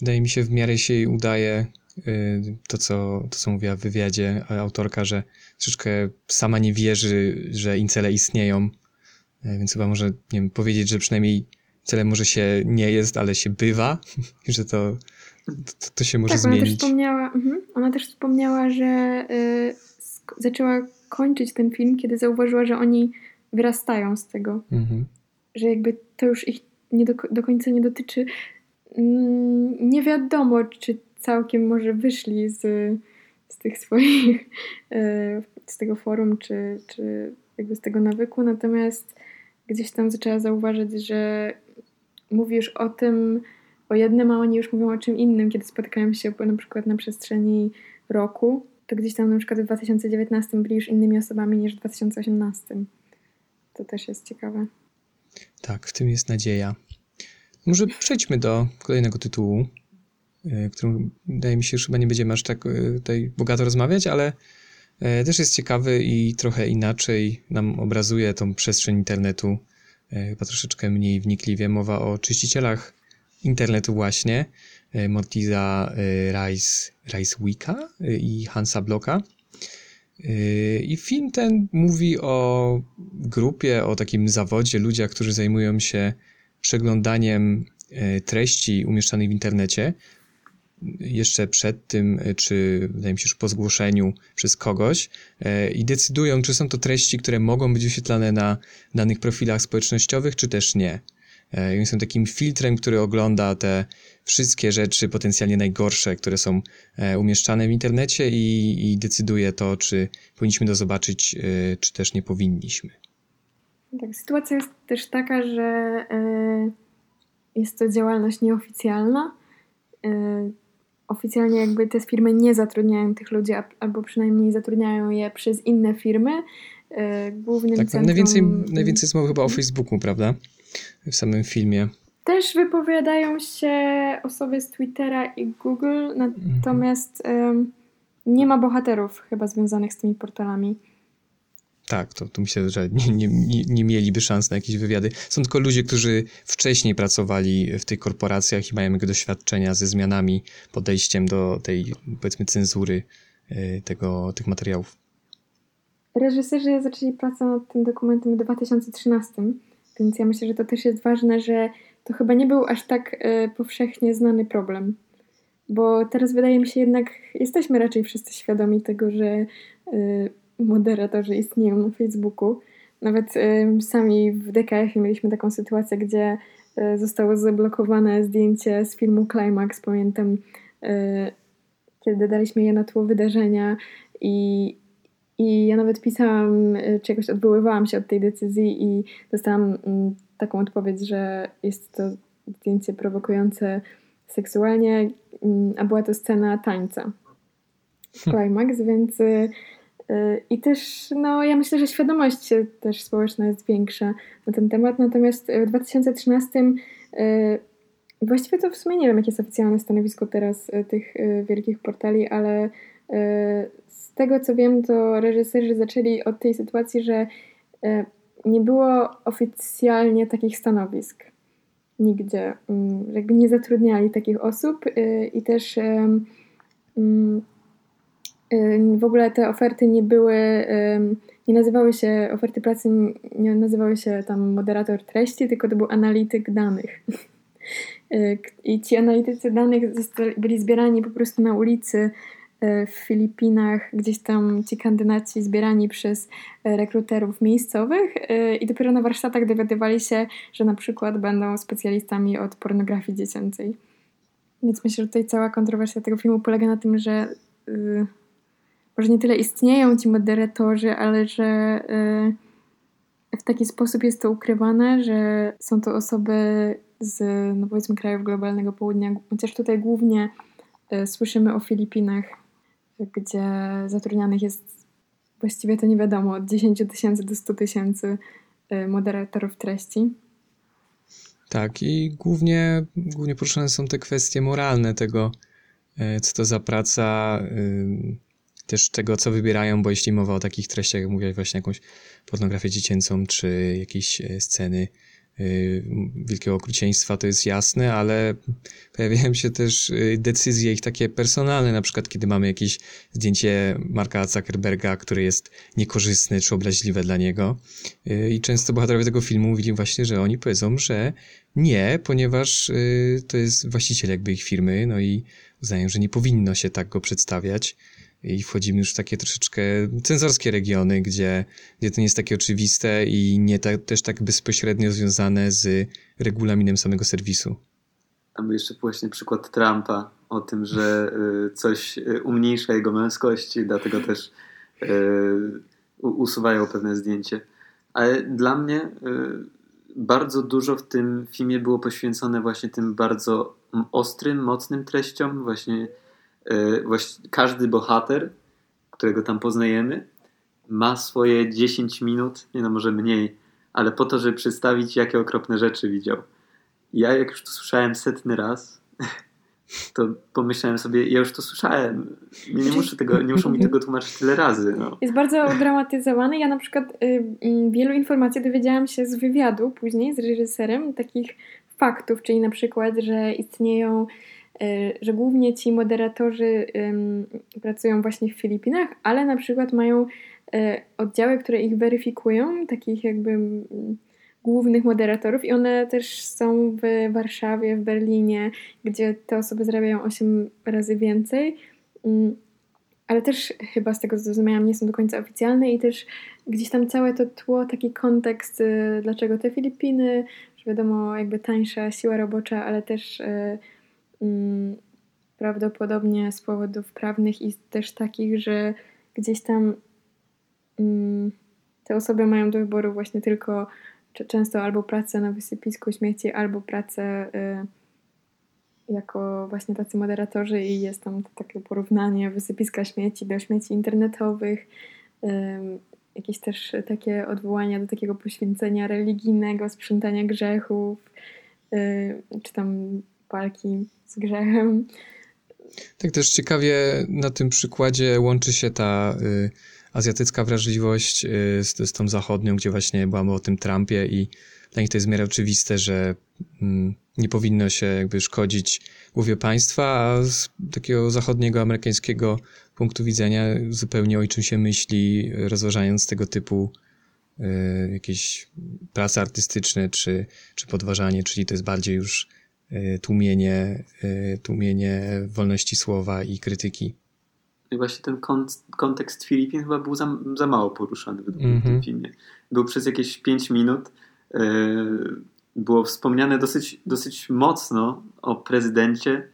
wydaje mi się w miarę się jej udaje y, to, co, to, co mówiła w wywiadzie autorka, że troszeczkę sama nie wierzy, że incele istnieją, y, więc chyba może nie wiem, powiedzieć, że przynajmniej cele może się nie jest, ale się bywa, że to, to, to się może tak, zmienić. Ona też wspomniała, mhm, ona też wspomniała że y, zaczęła kończyć ten film, kiedy zauważyła, że oni wyrastają z tego. Mhm. Że jakby to już ich nie do, do końca nie dotyczy. Mm, nie wiadomo, czy całkiem może wyszli z, z tych swoich, e, z tego forum, czy, czy jakby z tego nawyku, natomiast gdzieś tam zaczęła zauważyć, że mówisz o tym, o jednym, a oni już mówią o czym innym, kiedy spotykają się na przykład na przestrzeni roku, to gdzieś tam na przykład w 2019 byli już innymi osobami niż w 2018. To też jest ciekawe. Tak, w tym jest nadzieja. Może przejdźmy do kolejnego tytułu, e, którym wydaje mi się, że chyba nie będziemy aż tak e, tutaj bogato rozmawiać, ale też jest ciekawy i trochę inaczej nam obrazuje tą przestrzeń internetu, chyba troszeczkę mniej wnikliwie. Mowa o czyścicielach internetu właśnie, Mortiza Rice, Rice Wicka i Hansa Blocka. I film ten mówi o grupie, o takim zawodzie, ludziach, którzy zajmują się przeglądaniem e, treści umieszczanych w internecie, jeszcze przed tym, e, czy wydaje mi się, że po zgłoszeniu przez kogoś e, i decydują, czy są to treści, które mogą być wyświetlane na danych profilach społecznościowych, czy też nie. I są takim filtrem, który ogląda te wszystkie rzeczy potencjalnie najgorsze, które są umieszczane w internecie i, i decyduje to, czy powinniśmy to zobaczyć, czy też nie powinniśmy. Tak, sytuacja jest też taka, że jest to działalność nieoficjalna. Oficjalnie jakby te firmy nie zatrudniają tych ludzi, albo przynajmniej zatrudniają je przez inne firmy. E, głównym tak, centrum... najwięcej, najwięcej jest mowy chyba o Facebooku, prawda? W samym filmie. Też wypowiadają się osoby z Twittera i Google, natomiast mhm. nie ma bohaterów chyba związanych z tymi portalami. Tak, to, to myślę, że nie, nie, nie, mieliby szans na jakieś wywiady. Są tylko ludzie, którzy wcześniej pracowali w tych korporacjach i mają doświadczenia ze zmianami, podejściem do tej, powiedzmy, cenzury e, tego, tych materiałów. Reżyserzy zaczęli pracę nad tym dokumentem w 2013, więc ja myślę, że to też jest ważne, że to chyba nie był aż tak e, powszechnie znany problem. Bo teraz wydaje mi się jednak, jesteśmy raczej wszyscy świadomi tego, że e, moderatorzy istnieją na Facebooku. Nawet y, sami w DKF mieliśmy taką sytuację, gdzie y, zostało zablokowane zdjęcie z filmu Climax. Pamiętam, y, kiedy daliśmy je na tło wydarzenia i, i ja nawet pisałam, czy jakoś odwoływałam się od tej decyzji i dostałam mm, taką odpowiedź, że jest to zdjęcie prowokujące seksualnie, mm, a była to scena tańca. Climax, więc I też, no, ja myślę, że świadomość też społeczna jest większa na ten temat. Natomiast w 2013 właściwie to w sumie nie wiem, jakie jest oficjalne stanowisko teraz tych wielkich portali, ale z tego co wiem, to reżyserzy zaczęli od tej sytuacji, że nie było oficjalnie takich stanowisk nigdzie. Mm, jakby nie zatrudniali takich osób i też mm, w ogóle te oferty nie były, nie nazywały się, oferty pracy nie nazywały się tam moderator treści, tylko to był analityk danych. Y, I ci analitycy danych byli zbierani po prostu na ulicy y, w Filipinach, gdzieś tam ci kandydaci zbierani przez y, rekruterów miejscowych i dopiero na warsztatach dowiadywali się, że na przykład będą specjalistami od pornografii dziecięcej. Więc myślę, że tutaj cała kontrowersja tego filmu polega na tym, że może nie tyle istnieją ci moderatorzy, ale że y, w taki sposób jest to ukrywane, że są to osoby z, no powiedzmy, krajów globalnego południa, chociaż tutaj głównie y, słyszymy o Filipinach, gdzie zatrudnianych jest właściwie to nie wiadomo, od 10 tysięcy do 100 tysięcy y, moderatorów treści. Tak, i głównie, głównie poruszane są te kwestie moralne tego, co to za praca, też tego, co wybierają, bo jeśli mowa o takich treściach, jak mówię, właśnie jakąś pornografię dziecięcą, czy jakieś e, sceny y, wielkiego okrucieństwa, to jest jasne, ale pojawiają się też y, decyzje ich takie personalne, na przykład kiedy mamy jakieś zdjęcie Marka Zuckerberga, które jest niekorzystne czy obraźliwe dla niego i często bohaterowie tego filmu mówili właśnie, że oni powiedzą, że nie, ponieważ to jest właściciel jakby ich firmy, no i uznają, że nie powinno się tak go przedstawiać i wchodzimy już w takie troszeczkę cenzorskie regiony, gdzie, gdzie to nie jest takie oczywiste i nie ta, też tak bezpośrednio związane z regulaminem samego serwisu. Mamy jeszcze właśnie przykład Trumpa o tym, że y, coś y, umniejsza jego męskość, dlatego też y, usuwają pewne zdjęcie. Ale dla mnie bardzo dużo w tym filmie było poświęcone właśnie tym bardzo ostrym, mocnym treściom, właśnie E, właśnie każdy bohater, którego tam poznajemy, ma swoje 10 minut, nie no może mniej, ale po to, żeby przedstawić, jakie okropne rzeczy widział. Ja jak już to słyszałem setny raz, to pomyślałem sobie, ja już to słyszałem. Nie, nie, muszę tego, nie muszą mi tego tłumaczyć tyle razy. No. Jest bardzo dramatyzowany. Ja na przykład y, y, wielu informacji dowiedziałam się z wywiadu później z reżyserem, takich faktów, czyli na przykład, że istnieją że głównie ci moderatorzy pracują właśnie w Filipinach, ale na przykład mają e, oddziały, które ich weryfikują, takich jakby głównych moderatorów i one też są w Warszawie, w Berlinie, gdzie te osoby zarabiają 8 razy więcej. Mm, ale też chyba z tego co zrozumiałam, nie są do końca oficjalne i też gdzieś tam całe to tło, taki kontekst, y, dlaczego te Filipiny, że wiadomo, jakby tańsza siła robocza, ale też y, Mm, prawdopodobnie z powodów prawnych i też takich, że gdzieś tam mm, te osoby mają do wyboru właśnie tylko często albo pracę na wysypisku śmieci, albo pracę y, jako właśnie tacy moderatorzy i jest tam takie porównanie wysypiska śmieci do śmieci internetowych, y, jakieś też takie odwołania do takiego poświęcenia religijnego, sprzątania grzechów, y, czy tam walki z grzechem. Tak też ciekawie na tym przykładzie łączy się ta y, azjatycka wrażliwość y, z, z tą zachodnią, gdzie właśnie byłam o tym Trumpie i dla nich to jest w miarę oczywiste, że y, nie powinno się jakby szkodzić głowie państwa, a z takiego zachodniego, amerykańskiego punktu widzenia zupełnie o czym się myśli, rozważając tego typu y, jakieś prace artystyczne czy, czy podważanie, czyli to jest bardziej już tłumienie, y, tłumienie wolności słowa i krytyki. I właśnie ten kontekst Filipin chyba był za, za mało poruszany w mm -hmm. tym filmie. Był przez jakieś 5 minut. Y, było wspomniane dosyć, dosyć mocno o prezydencie,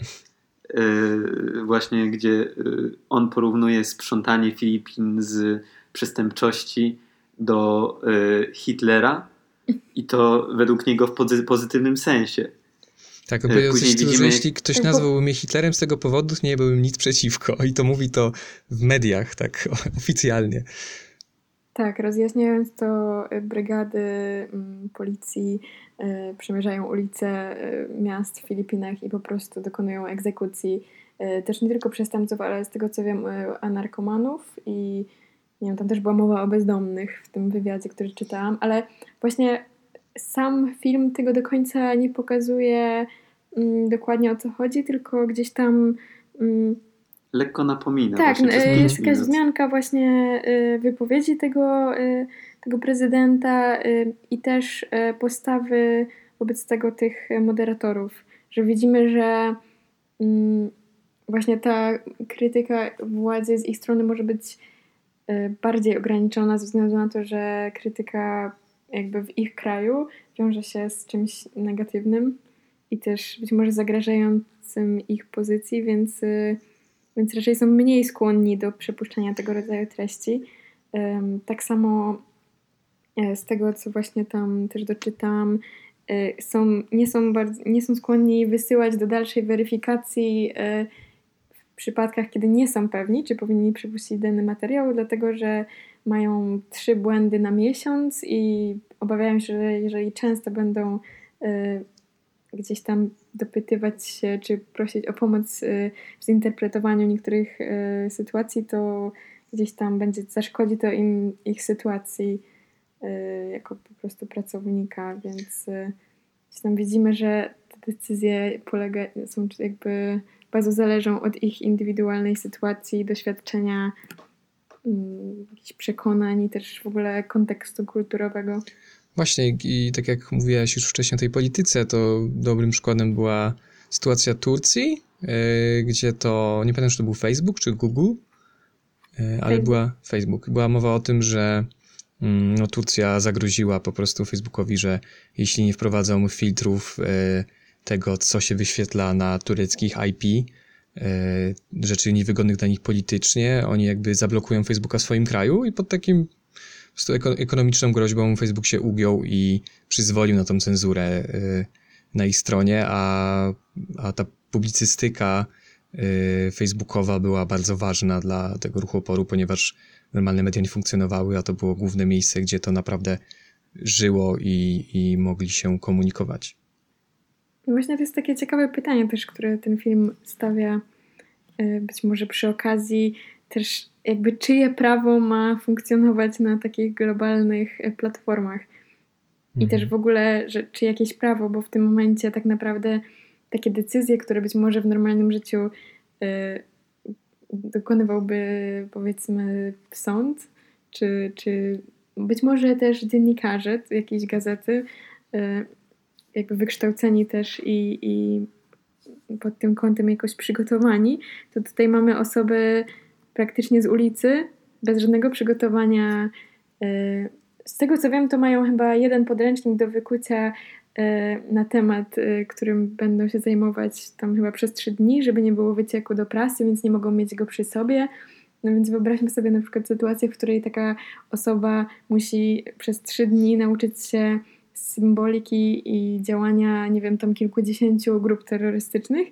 właśnie gdzie on porównuje sprzątanie Filipin z przestępczości do Hitlera i to według niego w pozytywnym sensie Tak, E, bo ja później coś że widzimy, jak- jeśli ktoś Tak, bo- nazwał mnie Hitlerem z tego powodu, to nie byłbym nic przeciwko. I to mówi to w mediach, tak oficjalnie. Tak, rozjaśniając to, y, brygady mm, policji y, przemierzają ulice y, miast w Filipinach i po prostu dokonują egzekucji y, też nie tylko przestępców, ale z tego co wiem, y, a narkomanów i nie wiem, tam też była mowa o bezdomnych w tym wywiadzie, który czytałam, ale właśnie sam film tego do końca nie pokazuje mm, dokładnie o co chodzi, tylko gdzieś tam mm, lekko napomina. tak, właśnie y, jest jakaś minut. wzmianka właśnie y, wypowiedzi tego, y, tego prezydenta y, i też y, postawy wobec tego tych moderatorów, że widzimy, że mm, właśnie ta krytyka władzy z ich strony może być y, bardziej ograniczona ze względu na to, że krytyka jakby w ich kraju wiąże się z czymś negatywnym i też być może zagrażającym ich pozycji, więc y, więc raczej są mniej skłonni do przepuszczania tego rodzaju treści. Tak samo e, z tego, co właśnie tam też doczytałam, e, są, nie, są bardzo, nie są skłonni wysyłać do dalszej weryfikacji e, w przypadkach, kiedy nie są pewni, czy powinni przepuścić dany materiał, dlatego że mają trzy błędy na miesiąc i obawiają się, że jeżeli często będą e, gdzieś tam dopytywać się, czy prosić o pomoc y, w zinterpretowaniu niektórych y, sytuacji, to gdzieś tam będzie, zaszkodzi to im ich sytuacji y, jako po prostu pracownika, więc y, gdzieś tam widzimy, że te decyzje polega, są jakby bardzo zależą od ich indywidualnej sytuacji, doświadczenia, mm, jakichś przekonań i też w ogóle kontekstu kulturowego. Właśnie i tak jak mówiłaś już wcześniej o tej polityce, to dobrym przykładem była sytuacja Turcji, yy, gdzie to, nie pamiętam, czy to był Facebook czy Google, yy, ale Facebook. była Facebook. Była mowa o tym, że mm, no, Turcja zagroziła po prostu Facebookowi, że jeśli nie wprowadzą filtrów yy, tego, co się wyświetla na tureckich IP, rzeczy niewygodnych dla nich politycznie, oni jakby zablokują Facebooka w swoim kraju i pod takim ekonomiczną groźbą Facebook się ugiął i przyzwolił na tą cenzurę y, na ich stronie, a, a ta publicystyka y, facebookowa była bardzo ważna dla tego ruchu oporu, ponieważ normalne media nie funkcjonowały, a to było główne miejsce, gdzie to naprawdę żyło i, i mogli się komunikować. I właśnie to jest takie ciekawe pytanie też, które ten film stawia y, być może przy okazji też jakby czyje prawo ma funkcjonować na takich globalnych y, platformach. I też w ogóle, że, czy jakieś prawo, bo w tym momencie tak naprawdę takie decyzje, które być może w normalnym życiu y, dokonywałby powiedzmy sąd, czy, czy być może też dziennikarze jakiejś gazety, y, jakby wykształceni też i, i pod tym kątem jakoś przygotowani, to tutaj mamy osoby praktycznie z ulicy, bez żadnego przygotowania. y, Z tego co wiem, to mają chyba jeden podręcznik do wykucia y, na temat, y, którym będą się zajmować tam chyba przez trzy dni, żeby nie było wycieku do prasy, więc nie mogą mieć go przy sobie. No więc wyobraźmy sobie na przykład sytuację, w której taka osoba musi przez trzy dni nauczyć się symboliki i działania, nie wiem, tam kilkudziesięciu grup terrorystycznych.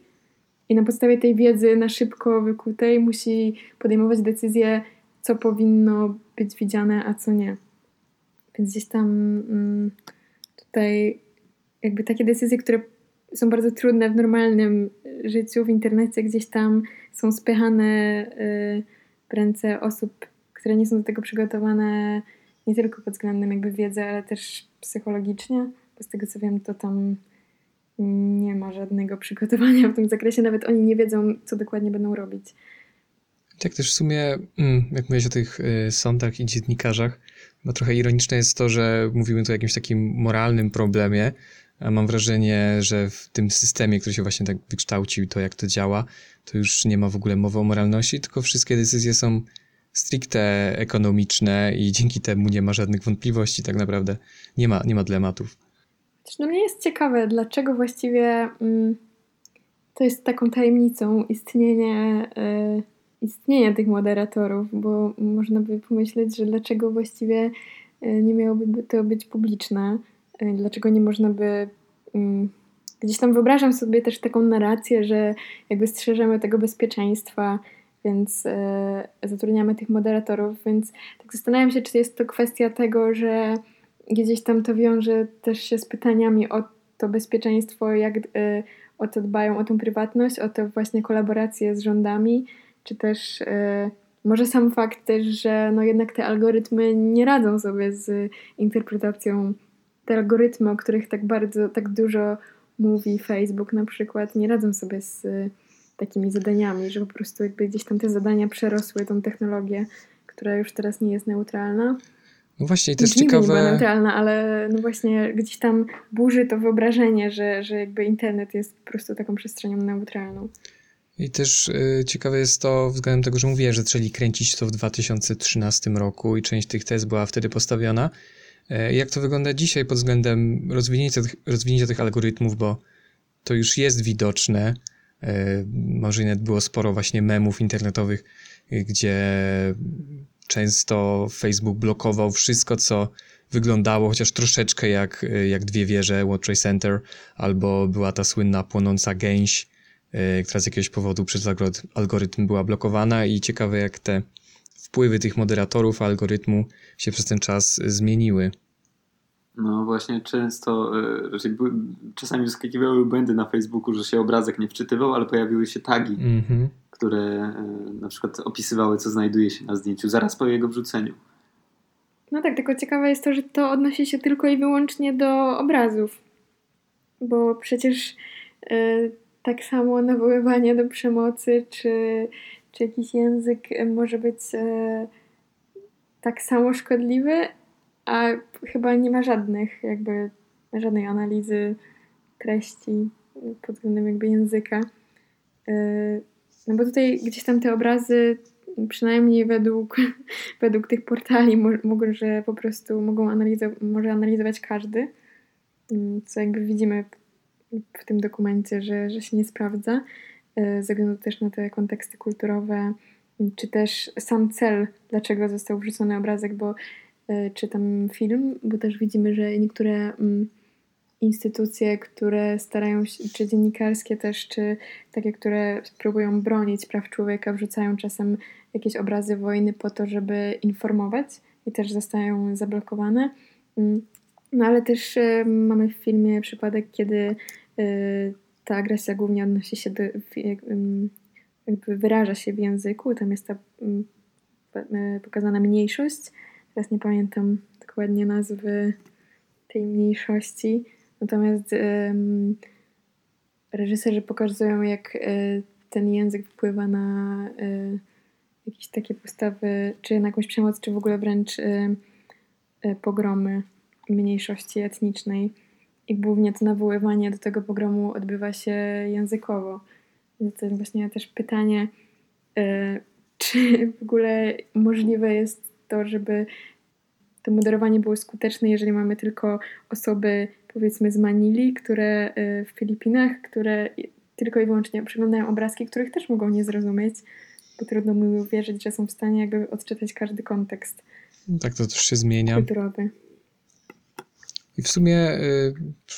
I na podstawie tej wiedzy na szybko wykutej musi podejmować decyzje, co powinno być widziane, a co nie. Więc gdzieś tam mm, tutaj jakby takie decyzje, które są bardzo trudne w normalnym życiu, w internecie, gdzieś tam są spychane y, w ręce osób, które nie są do tego przygotowane nie tylko pod względem jakby wiedzy, ale też psychologicznie, bo z tego co wiem, to tam nie ma żadnego przygotowania w tym zakresie, nawet oni nie wiedzą, co dokładnie będą robić. Tak też w sumie, mm, jak mówiłeś o tych y, sądach i dziennikarzach, bo trochę ironiczne jest to, że mówimy tu o jakimś takim moralnym problemie, a mam wrażenie, że w tym systemie, który się właśnie tak wykształcił, to jak to działa, to już nie ma w ogóle mowy o moralności, tylko wszystkie decyzje są stricte ekonomiczne i dzięki temu nie ma żadnych wątpliwości tak naprawdę. Nie ma, nie ma dylematów. Też no mnie jest ciekawe, dlaczego właściwie mm, to jest taką tajemnicą istnienie, y, istnienia tych moderatorów, bo można by pomyśleć, że dlaczego właściwie y, nie miałoby to być publiczne, y, dlaczego nie można by mm, gdzieś tam wyobrażam sobie też taką narrację, że jakby strzeżemy tego bezpieczeństwa, więc e, zatrudniamy tych moderatorów, więc tak zastanawiam się, czy jest to kwestia tego, że gdzieś tam to wiąże też się z pytaniami o to bezpieczeństwo, jak e, o to dbają, o tą prywatność, o to właśnie kolaborację z rządami, czy też e, może sam fakt też, że no jednak te algorytmy nie radzą sobie z interpretacją, te algorytmy, o których tak bardzo, tak dużo mówi Facebook na przykład, nie radzą sobie z takimi zadaniami, że po prostu jakby gdzieś tam te zadania przerosły tą technologię, która już teraz nie jest neutralna. No właśnie, i też ciekawe... nie była neutralna, ale no właśnie gdzieś tam burzy to wyobrażenie, że, że jakby internet jest po prostu taką przestrzenią neutralną. I też y, ciekawe jest to względem tego, że mówię, że zaczęli kręcić to w 2013 roku i część tych tez była wtedy postawiona. E, jak to wygląda dzisiaj pod względem rozwinięcia tych, rozwinięcia tych algorytmów, bo to już jest widoczne. E, może było sporo właśnie memów internetowych, y, gdzie często Facebook blokował wszystko, co wyglądało chociaż troszeczkę jak, y, jak dwie wieże World Trade Center, albo była ta słynna płonąca gęś, która z jakiegoś powodu przez algorytm była blokowana i ciekawe jak te wpływy tych moderatorów algorytmu się przez ten czas zmieniły. No właśnie często, e, raczej były, czasami wyskakiwały błędy na Facebooku, że się obrazek nie wczytywał, ale pojawiły się tagi, Mhm. które e, na przykład opisywały, co znajduje się na zdjęciu zaraz po jego wrzuceniu. No tak, tylko ciekawe jest to, że to odnosi się tylko i wyłącznie do obrazów. Bo przecież y, tak samo nawoływanie do przemocy, czy, czy jakiś język może być tak samo szkodliwy, a chyba nie ma żadnych, jakby żadnej analizy treści pod względem jakby języka. Y, no bo tutaj gdzieś tam te obrazy przynajmniej według, według tych portali mogą, że po prostu mogą analizować, może analizować każdy, co jakby widzimy w tym dokumencie, że, że się nie sprawdza, ze względu też na te konteksty kulturowe, czy też sam cel, dlaczego został wrzucony obrazek, bo czy tam film, bo też widzimy, że niektóre instytucje, które starają się, czy dziennikarskie też, czy takie, które próbują bronić praw człowieka, wrzucają czasem jakieś obrazy wojny po to, żeby informować i też zostają zablokowane. No ale też y, mamy w filmie przypadek, kiedy y, ta agresja głównie odnosi się do, jakby wyraża się w języku, tam jest ta y, pokazana mniejszość. Teraz nie pamiętam dokładnie nazwy tej mniejszości. Natomiast um, reżyserzy pokazują, jak y, ten język wpływa na y, jakieś takie postawy, czy na jakąś przemoc, czy w ogóle wręcz y, pogromy mniejszości etnicznej. I głównie to nawoływanie do tego pogromu odbywa się językowo. Więc to jest właśnie też pytanie, czy w ogóle możliwe jest to, żeby to moderowanie było skuteczne, jeżeli mamy tylko osoby powiedzmy z Manili, które y, w Filipinach, które tylko i wyłącznie przeglądają obrazki, których też mogą nie zrozumieć, bo trudno mi uwierzyć, że są w stanie jakby odczytać każdy kontekst. Tak to też się zmienia. Kulturowy. I w sumie y,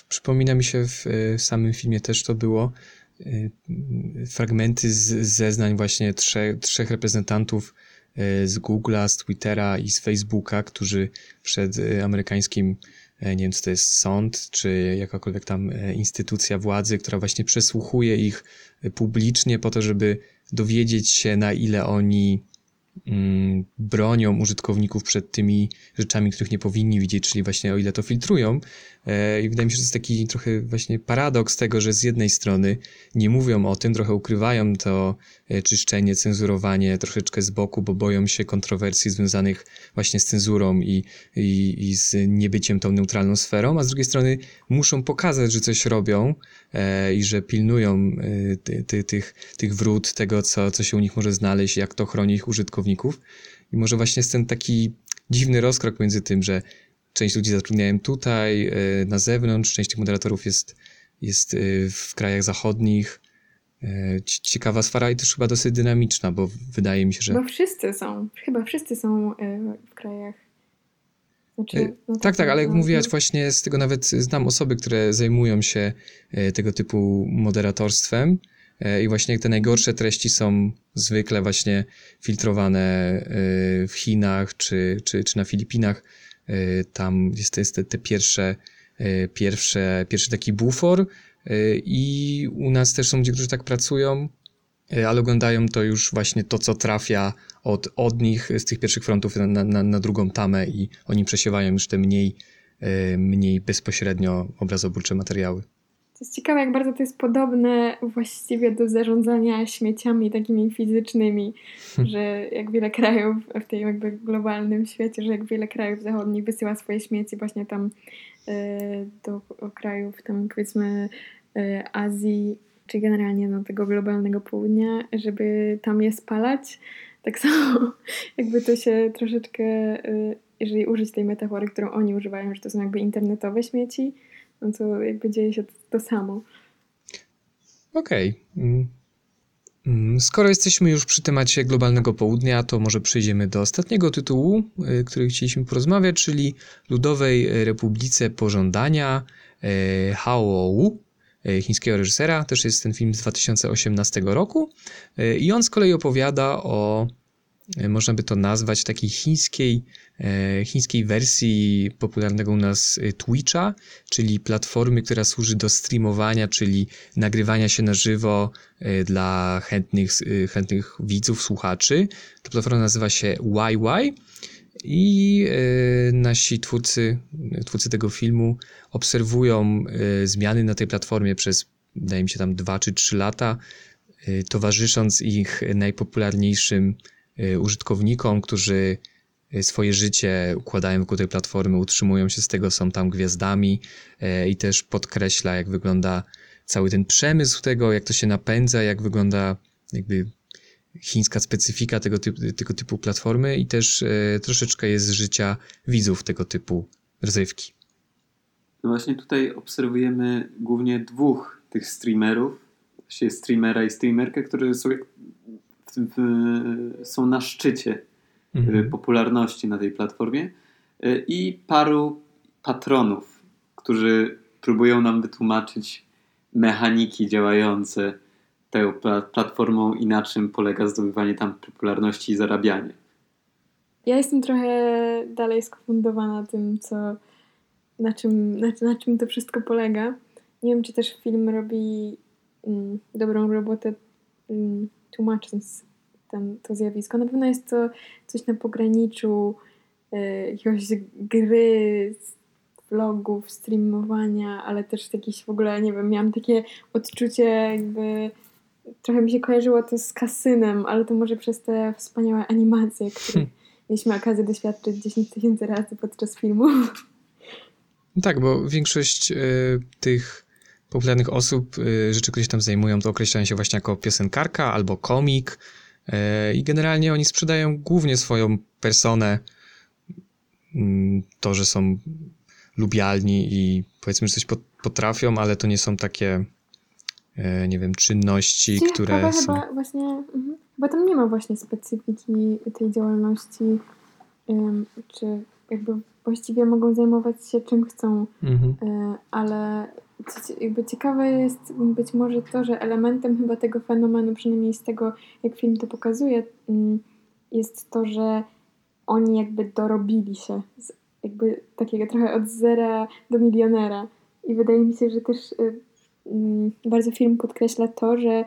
przypomina mi się w y, samym filmie też to było y, fragmenty z, zeznań właśnie trzech, trzech reprezentantów y, z Google'a, z Twittera i z Facebooka, którzy przed y, amerykańskim E, nie wiem, czy to jest sąd, czy jakakolwiek tam e, instytucja władzy, która właśnie przesłuchuje ich e, publicznie po to, żeby dowiedzieć się, na ile oni bronią użytkowników przed tymi rzeczami, których nie powinni widzieć, czyli właśnie o ile to filtrują. I wydaje mi się, że to jest taki trochę właśnie paradoks tego, że z jednej strony nie mówią o tym, trochę ukrywają to czyszczenie, cenzurowanie troszeczkę z boku, bo boją się kontrowersji związanych właśnie z cenzurą i, i, i z niebyciem tą neutralną sferą, a z drugiej strony muszą pokazać, że coś robią e, i że pilnują e, ty, ty, tych, tych wrót, tego, co, co się u nich może znaleźć, jak to chroni ich użytkowników. I może właśnie jest ten taki dziwny rozkrok między tym, że część ludzi zatrudniają tutaj, e, na zewnątrz, część tych moderatorów jest, jest w krajach zachodnich, E, ciekawa sfera i też chyba dosyć dynamiczna, bo wydaje mi się, że... Bo wszyscy są, chyba wszyscy są e, w krajach. Znaczy, no Tak, tak, ale jak no, mówiłaś właśnie, z tego nawet znam osoby, które zajmują się e, tego typu moderatorstwem. e, i właśnie te najgorsze treści są zwykle właśnie filtrowane e, w Chinach czy, czy, czy na Filipinach. E, Tam jest, jest te, te pierwsze, e, pierwsze, pierwszy taki bufor e, i u nas też są ludzie, którzy tak pracują, e, ale oglądają to już właśnie to, co trafia od, od nich z tych pierwszych frontów na, na, na drugą tamę i oni przesiewają już te mniej, e, mniej bezpośrednio obrazoburcze materiały. To jest ciekawe, jak bardzo to jest podobne właściwie do zarządzania śmieciami takimi fizycznymi, że jak wiele krajów w tym jakby globalnym świecie, że jak wiele krajów zachodnich wysyła swoje śmieci właśnie tam e, do krajów tam powiedzmy e, Azji, czy generalnie no, tego globalnego południa, żeby tam je spalać. Tak samo jakby to się troszeczkę, e, jeżeli użyć tej metafory, którą oni używają, że to są jakby internetowe śmieci, no to jakby dzieje się to, to samo. Okej. Mm. Mm, Skoro jesteśmy już przy temacie globalnego południa, to może przejdziemy do ostatniego tytułu, y, który chcieliśmy porozmawiać, czyli Ludowej Republice Pożądania y, Hao y, chińskiego reżysera. Też jest ten film z 2018 roku. I on z kolei opowiada o, można by to nazwać, takiej chińskiej, e, chińskiej wersji popularnego u nas y, Twitcha, czyli platformy, która służy do streamowania, czyli nagrywania się na żywo dla chętnych, chętnych widzów, słuchaczy. Ta platforma nazywa się YY i nasi twórcy, twórcy tego filmu obserwują zmiany na tej platformie przez, wydaje mi się, tam dwa czy trzy lata, towarzysząc ich najpopularniejszym użytkownikom, którzy y, swoje życie układają wokół tej platformy, utrzymują się z tego, są tam gwiazdami e, i też podkreśla, jak wygląda cały ten przemysł tego, jak to się napędza, jak wygląda jakby chińska specyfika tego typu, tego typu platformy i też troszeczkę jest życia widzów tego typu rozrywki. No właśnie tutaj obserwujemy głównie dwóch tych streamerów, właściwie streamera i streamerkę, którzy są, w, są na szczycie y, popularności na tej platformie y, i paru patronów, którzy próbują nam wytłumaczyć mechaniki działające tą pla- platformą i na czym polega zdobywanie tam popularności i zarabianie. Ja jestem trochę dalej skonfundowana tym, co, na, czym, na, na czym to wszystko polega. Nie wiem, czy też film robi mm, dobrą robotę mm, tłumacząc ten, to zjawisko. Na pewno jest to coś na pograniczu y, jakiegoś gry, vlogów, streamowania, ale też jakiś w ogóle, nie wiem, miałam takie odczucie jakby trochę mi się kojarzyło to z kasynem, ale to może przez te wspaniałe animacje, które mieliśmy okazję doświadczyć 10 tysięcy razy podczas filmu. No tak, bo większość e, tych popularnych osób, e, rzeczy, które się tam zajmują, to określają się właśnie jako piosenkarka albo komik e, i generalnie oni sprzedają głównie swoją personę, mm, to, że są lubialni i powiedzmy, że coś pot- potrafią, ale to nie są takie, e, nie wiem, czynności, Czyli które chyba, są... chyba właśnie, mhm. chyba tam nie ma właśnie specyfiki tej działalności, czy jakby właściwie mogą zajmować się czym chcą, Mhm. y, ale jakby ciekawe jest być może to, że elementem chyba tego fenomenu, przynajmniej z tego, jak film to pokazuje, ym, jest to, że oni jakby dorobili się, z, jakby takiego trochę od zera do milionera. I wydaje mi się, że też y, mm, bardzo film podkreśla to, że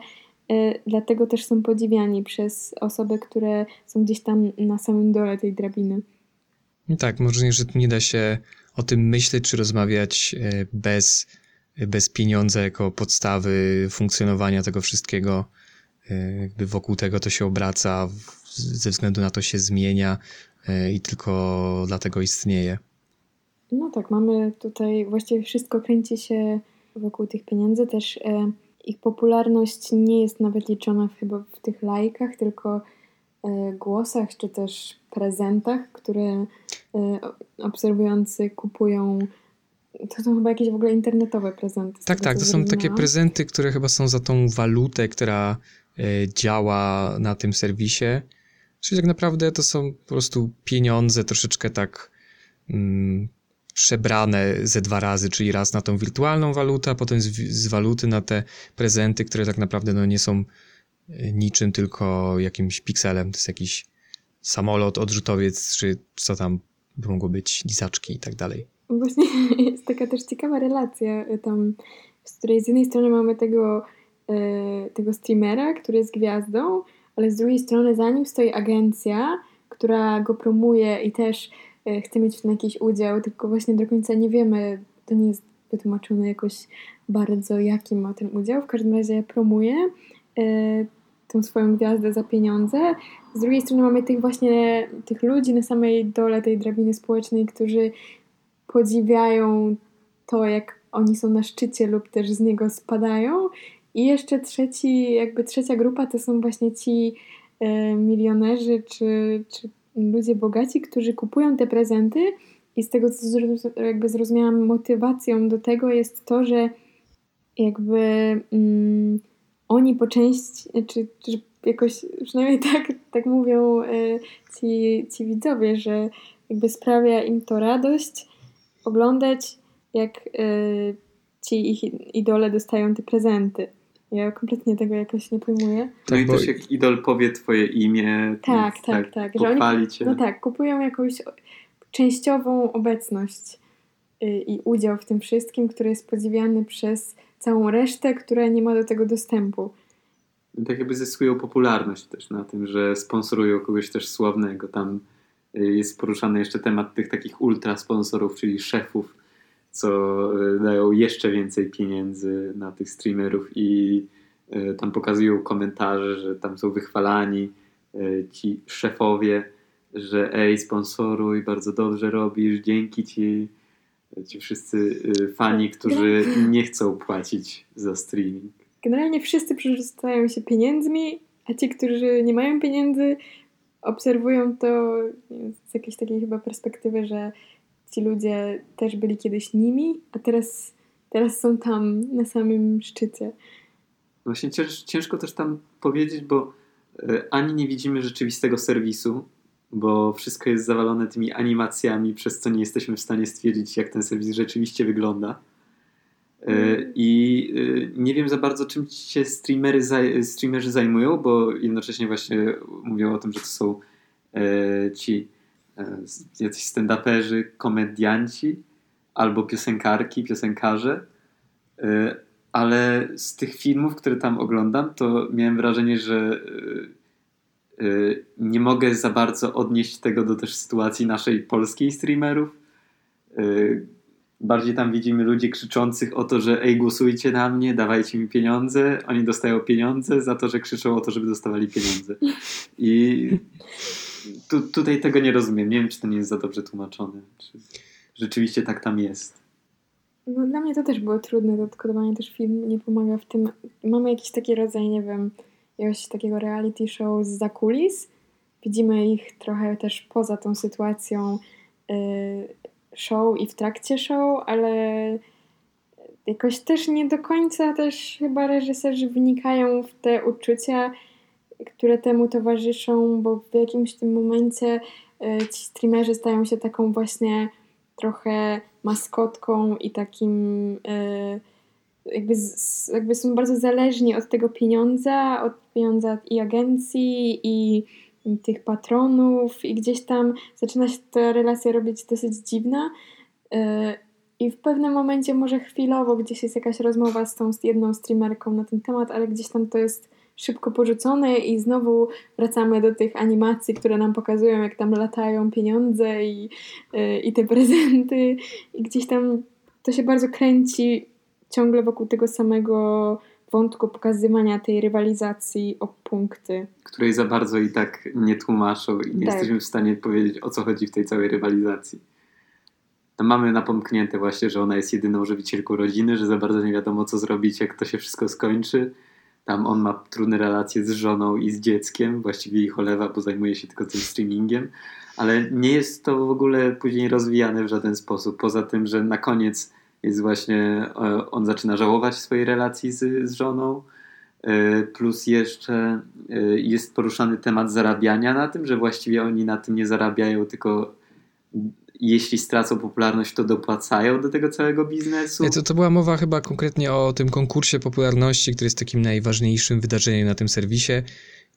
y, dlatego też są podziwiani przez osoby, które są gdzieś tam na samym dole tej drabiny. Tak, może że nie da się o tym myśleć czy rozmawiać e, bez, bez pieniądza jako podstawy funkcjonowania tego wszystkiego. E, Jakby wokół tego to się obraca, ze względu na to się zmienia e, i tylko dlatego istnieje. No tak, mamy tutaj właściwie wszystko kręci się wokół tych pieniędzy. Też e, ich popularność nie jest nawet liczona chyba w tych lajkach, tylko głosach czy też prezentach, które obserwujący kupują. To są chyba jakieś w ogóle internetowe prezenty. Tak, tak, to są takie zrozumiałam. prezenty, które chyba są za tą walutę, która e, działa na tym serwisie. Czyli tak naprawdę to są po prostu pieniądze troszeczkę tak mm, przebrane ze dwa razy, czyli raz na tą wirtualną walutę, a potem z, z waluty na te prezenty, które tak naprawdę no, nie są y, niczym, tylko jakimś pikselem. To jest jakiś samolot, odrzutowiec, czy co tam by mogło być, lizaczki i tak dalej. Właśnie jest taka też ciekawa relacja y, tam, z której z jednej strony mamy tego, y, tego streamera, który jest gwiazdą, ale z drugiej strony za nim stoi agencja, która go promuje i też y, chce mieć w tym jakiś udział, tylko właśnie do końca nie wiemy, to nie jest wytłumaczone jakoś bardzo, jaki ma ten udział. W każdym razie promuje tą swoją gwiazdę za pieniądze. Z drugiej strony mamy tych właśnie tych ludzi na samej dole tej drabiny społecznej, którzy podziwiają to, jak oni są na szczycie lub też z niego spadają. I jeszcze trzeci, jakby trzecia grupa to są właśnie ci e, milionerzy czy, czy ludzie bogaci, którzy kupują te prezenty i z tego, co jakby zrozumiałam, motywacją do tego jest to, że jakby mm, oni po części, czy, czy jakoś, przynajmniej tak, tak mówią e, ci, ci widzowie, że jakby sprawia im to radość oglądać, jak e, ci ich idole dostają te prezenty. Ja kompletnie tego jakoś nie pojmuję. No tak, i bo... też jak idol powie twoje imię, tak, tak, tak, tak. Pochwali oni, cię. No tak, kupują jakąś częściową obecność y, i udział w tym wszystkim, który jest podziwiany przez całą resztę, która nie ma do tego dostępu. I tak jakby zyskują popularność też na tym, że sponsorują kogoś też sławnego. Tam y, jest poruszany jeszcze temat tych takich ultra sponsorów, czyli szefów, co y, dają jeszcze więcej pieniędzy na tych streamerów i y, tam pokazują komentarze, że tam są wychwalani ci szefowie, że ej, sponsoruj, bardzo dobrze robisz, dzięki ci. Ci wszyscy fani, którzy nie chcą płacić za streaming. Generalnie wszyscy przerzucają się pieniędzmi, a ci, którzy nie mają pieniędzy, obserwują to z jakiejś takiej chyba perspektywy, że ci ludzie też byli kiedyś nimi, a teraz, teraz są tam na samym szczycie. Właśnie ciężko też tam powiedzieć, bo e, ani nie widzimy rzeczywistego serwisu, bo wszystko jest zawalone tymi animacjami, przez co nie jesteśmy w stanie stwierdzić, jak ten serwis rzeczywiście wygląda. E, mm. I e, nie wiem za bardzo, czym się streamery, streamerzy zajmują, bo jednocześnie właśnie mówią o tym, że to są e, ci jacyś stand-uperzy, komedianci albo piosenkarki, piosenkarze. Ale z tych filmów, które tam oglądam, to miałem wrażenie, że nie mogę za bardzo odnieść tego do też sytuacji naszej polskiej streamerów Bardziej tam widzimy ludzi krzyczących o to, że ej, głosujcie na mnie, dawajcie mi pieniądze. Oni dostają pieniądze za to, że krzyczą o to, żeby dostawali pieniądze. I tu, tutaj tego nie rozumiem. Nie wiem, czy to nie jest za dobrze tłumaczone. Czy rzeczywiście tak tam jest. No, dla mnie to też było trudne, to odkodowanie też film nie pomaga w tym. Mamy jakiś taki rodzaj, nie wiem, jakiegoś takiego reality show z zakulis. Widzimy ich trochę też poza tą sytuacją yy, show i w trakcie show, ale jakoś też nie do końca też chyba reżyserzy wnikają w te uczucia, które temu towarzyszą, bo w jakimś tym momencie e, ci streamerzy stają się taką właśnie trochę maskotką i takim e, jakby, jakby są bardzo zależni od tego pieniądza, od pieniądza i agencji i tych patronów i gdzieś tam zaczyna się ta relacja robić dosyć dziwna. E, I w pewnym momencie, może chwilowo, gdzieś jest jakaś rozmowa z tą jedną streamerką na ten temat, ale gdzieś tam to jest szybko porzucone i znowu wracamy do tych animacji, które nam pokazują, jak tam latają pieniądze i, e, i te prezenty. I gdzieś tam to się bardzo kręci ciągle wokół tego samego wątku pokazywania tej rywalizacji o punkty. Której za bardzo i tak nie tłumaczą i nie tak. jesteśmy w stanie powiedzieć, o co chodzi w tej całej rywalizacji. No mamy napomknięte właśnie, że ona jest jedyną żywicielką rodziny, że za bardzo nie wiadomo, co zrobić, jak to się wszystko skończy. Tam on ma trudne relacje z żoną i z dzieckiem, właściwie ich olewa, bo zajmuje się tylko tym streamingiem, ale nie jest to w ogóle później rozwijane w żaden sposób. Poza tym, że na koniec jest właśnie, e, on zaczyna żałować swojej relacji z, z żoną, e, plus jeszcze e, jest poruszany temat zarabiania na tym, że właściwie oni na tym nie zarabiają, tylko jeśli stracą popularność, to dopłacają do tego całego biznesu. To, to była mowa chyba konkretnie o tym konkursie popularności, który jest takim najważniejszym wydarzeniem na tym serwisie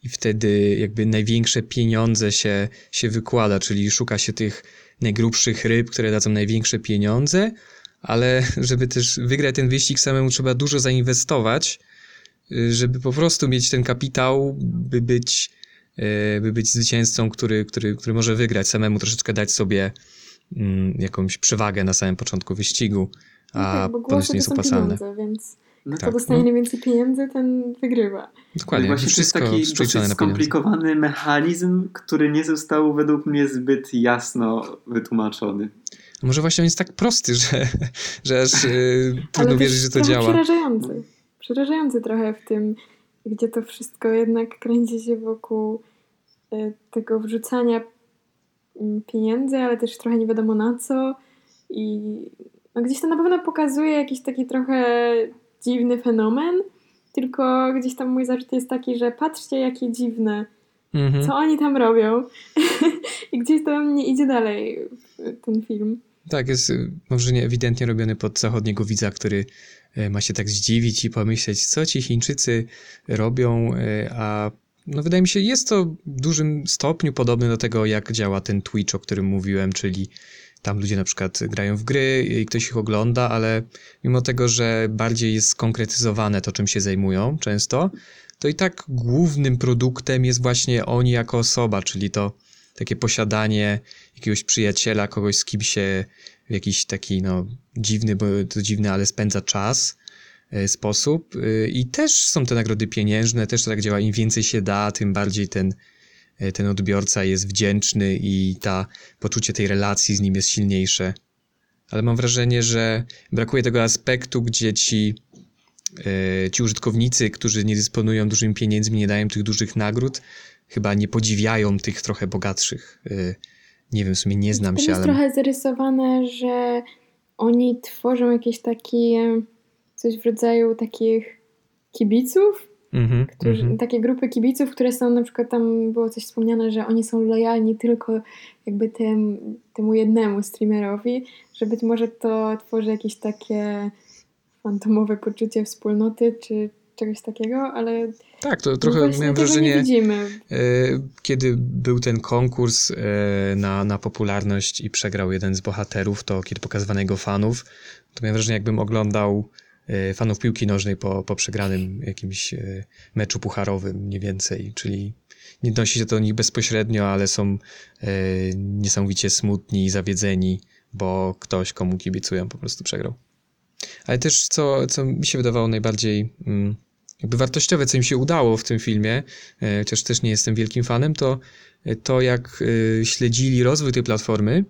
i wtedy jakby największe pieniądze się, się wykłada, czyli szuka się tych najgrubszych ryb, które dadzą największe pieniądze, ale żeby też wygrać ten wyścig samemu trzeba dużo zainwestować, y, żeby po prostu mieć ten kapitał, by być, y, by być zwycięzcą, który, który, który może wygrać, samemu troszeczkę dać sobie mm, jakąś przewagę na samym początku wyścigu, No a tak, ponoć głosy nie to jest opłacalne. pieniądze, więc No kto Tak, dostanie no. najwięcej pieniędzy, ten wygrywa. Dokładnie, właśnie to jest taki dosyć skomplikowany mechanizm, który nie został według mnie zbyt jasno wytłumaczony. Może właśnie on jest tak prosty, że, że aż yy, trudno wierzyć, że to działa. przerażający. Przerażający trochę w tym, gdzie to wszystko jednak kręci się wokół e, tego wrzucania mm, pieniędzy, ale też trochę nie wiadomo na co. I no gdzieś to na pewno pokazuje jakiś taki trochę dziwny fenomen, tylko gdzieś tam mój zarzut jest taki, że patrzcie jakie dziwne, Mhm. co oni tam robią. I gdzieś tam nie idzie dalej ten film. Tak, jest y, może nie ewidentnie robiony pod zachodniego widza, który y, ma się tak zdziwić i pomyśleć, co ci Chińczycy robią, y, a no wydaje mi się, jest to w dużym stopniu podobne do tego, jak działa ten Twitch, o którym mówiłem, czyli tam ludzie na przykład grają w gry i ktoś ich ogląda, ale mimo tego, że bardziej jest skonkretyzowane to, czym się zajmują często, to i tak głównym produktem jest właśnie oni jako osoba, czyli to takie posiadanie jakiegoś przyjaciela, kogoś z kim się w jakiś taki, no, dziwny, bo to dziwny, ale spędza czas e, sposób. E, I też są te nagrody pieniężne, też to tak działa. Im więcej się da, tym bardziej ten, e, ten odbiorca jest wdzięczny i ta poczucie tej relacji z nim jest silniejsze. Ale mam wrażenie, że brakuje tego aspektu, gdzie ci, ci użytkownicy, którzy nie dysponują dużymi pieniędzmi, nie dają tych dużych nagród, chyba nie podziwiają tych trochę bogatszych. E, Nie wiem, w sumie nie znam Tam się, jest ale... trochę zarysowane, że oni tworzą jakieś takie coś w rodzaju takich kibiców, Mhm, którzy, mhm. takie grupy kibiców, które są na przykład tam było coś wspomniane, że oni są lojalni tylko jakby tym, temu jednemu streamerowi, że być może to tworzy jakieś takie fantomowe poczucie wspólnoty czy czegoś takiego, ale Tak, to trochę miałem wrażenie, widzimy. e, kiedy był ten konkurs e, na, na popularność i przegrał jeden z bohaterów, to kiedy pokazywano jego fanów, to miałem wrażenie, jakbym oglądał e, fanów piłki nożnej po, po przegranym jakimś meczu pucharowym, mniej więcej, czyli nie odnosi się to do nich bezpośrednio, ale są niesamowicie smutni i zawiedzeni, bo ktoś, komu kibicują, po prostu przegrał. Ale też, co, co mi się wydawało najbardziej mm, jakby wartościowe, co im się udało w tym filmie, e, chociaż też nie jestem wielkim fanem, to e, to, jak e, śledzili rozwój tej platformy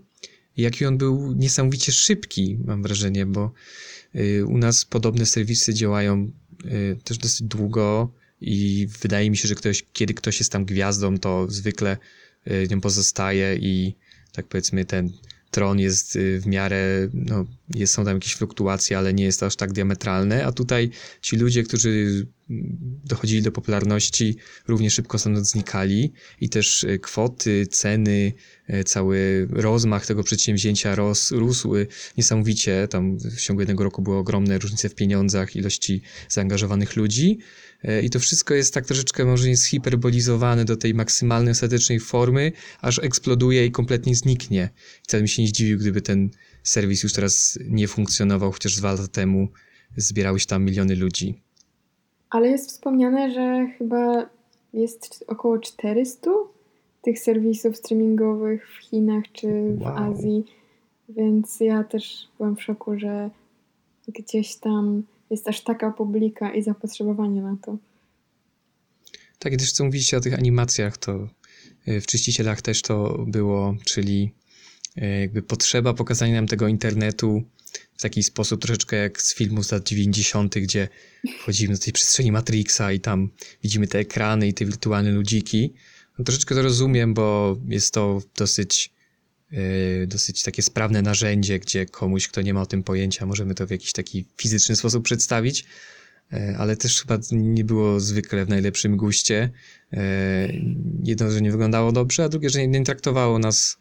jaki on był niesamowicie szybki, mam wrażenie, bo u nas podobne serwisy działają też dosyć długo i wydaje mi się, że ktoś, kiedy ktoś jest tam gwiazdą, to zwykle nią pozostaje i tak powiedzmy ten tron jest y, w miarę, no, jest, są tam jakieś fluktuacje, ale nie jest to aż tak diametralne, a tutaj ci ludzie, którzy dochodzili do popularności, równie szybko stamtąd znikali i też y, kwoty, ceny, y, cały rozmach tego przedsięwzięcia ros, niesamowicie. Tam w ciągu jednego roku były ogromne różnice w pieniądzach, ilości zaangażowanych ludzi i to wszystko jest tak troszeczkę może nie zhiperbolizowane do tej maksymalnej, ostatecznej formy, aż eksploduje i kompletnie zniknie. I wcale bym się nie zdziwił, gdyby ten serwis już teraz nie funkcjonował, chociaż dwa lata temu zbierały się tam miliony ludzi. Ale jest wspomniane, że chyba jest około 400 tych serwisów streamingowych w Chinach czy w Wow. Azji, więc ja też byłam w szoku, że gdzieś tam jest aż taka publika i zapotrzebowanie na to. Tak, też co mówiliście o tych animacjach, to y, w Czyścicielach też to było, czyli y, jakby potrzeba pokazania nam tego internetu w taki sposób troszeczkę jak z filmu z lat 90., gdzie wchodzimy do tej przestrzeni Matrixa i tam widzimy te ekrany i te wirtualne ludziki. No, troszeczkę to rozumiem, bo jest to dosyć, dosyć takie sprawne narzędzie, gdzie komuś, kto nie ma o tym pojęcia, możemy to w jakiś taki fizyczny sposób przedstawić. E, ale też chyba nie było zwykle w najlepszym guście. E, Jedno, że nie wyglądało dobrze, a drugie, że nie, nie traktowało nas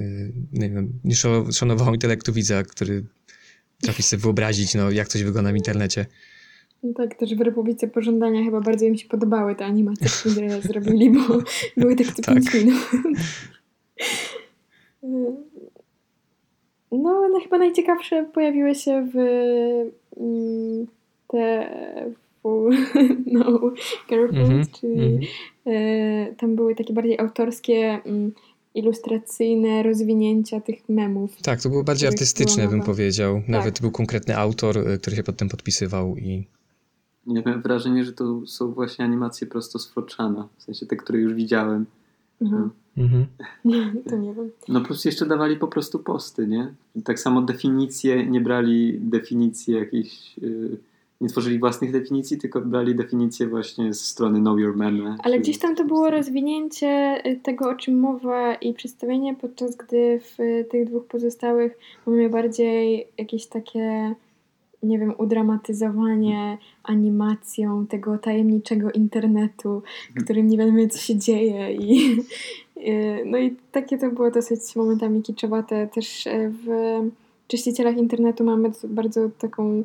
y, nie, wiem, nie szanowało intelektu widza, który trafi sobie wyobrazić, no, jak coś wygląda w internecie. No tak, też w Republice Pożądania chyba bardzo im się podobały te animacje, które zrobili, bo były tak co Tak. 5 minut. No, no chyba najciekawsze pojawiły się w mm, te no, Girlfriend, Mhm, czyli mhm. e, tam były takie bardziej autorskie, mm, ilustracyjne rozwinięcia tych memów. Tak, to było bardziej artystyczne, bym powiedział. Nawet Tak. był konkretny autor, y, który się potem podpisywał i Ja miałem wrażenie, że to są właśnie animacje prosto z w sensie te, które już widziałem. Mhm. mhm. To nie wiem. No plus jeszcze dawali po prostu posty, nie? Tak samo definicje, nie brali definicji jakichś, yy, nie tworzyli własnych definicji, tylko brali definicje właśnie z strony Know Your Meme. Ale gdzieś tam to było rozwinięcie y, tego, o czym mowa i przedstawienie, podczas gdy w y, tych dwóch pozostałych mamy bardziej jakieś takie, nie wiem, udramatyzowanie animacją tego tajemniczego internetu, w którym nie wiemy, co się dzieje i y, no i takie to było dosyć momentami kiczowate. Też y, w Czyścicielach internetu mamy bardzo taką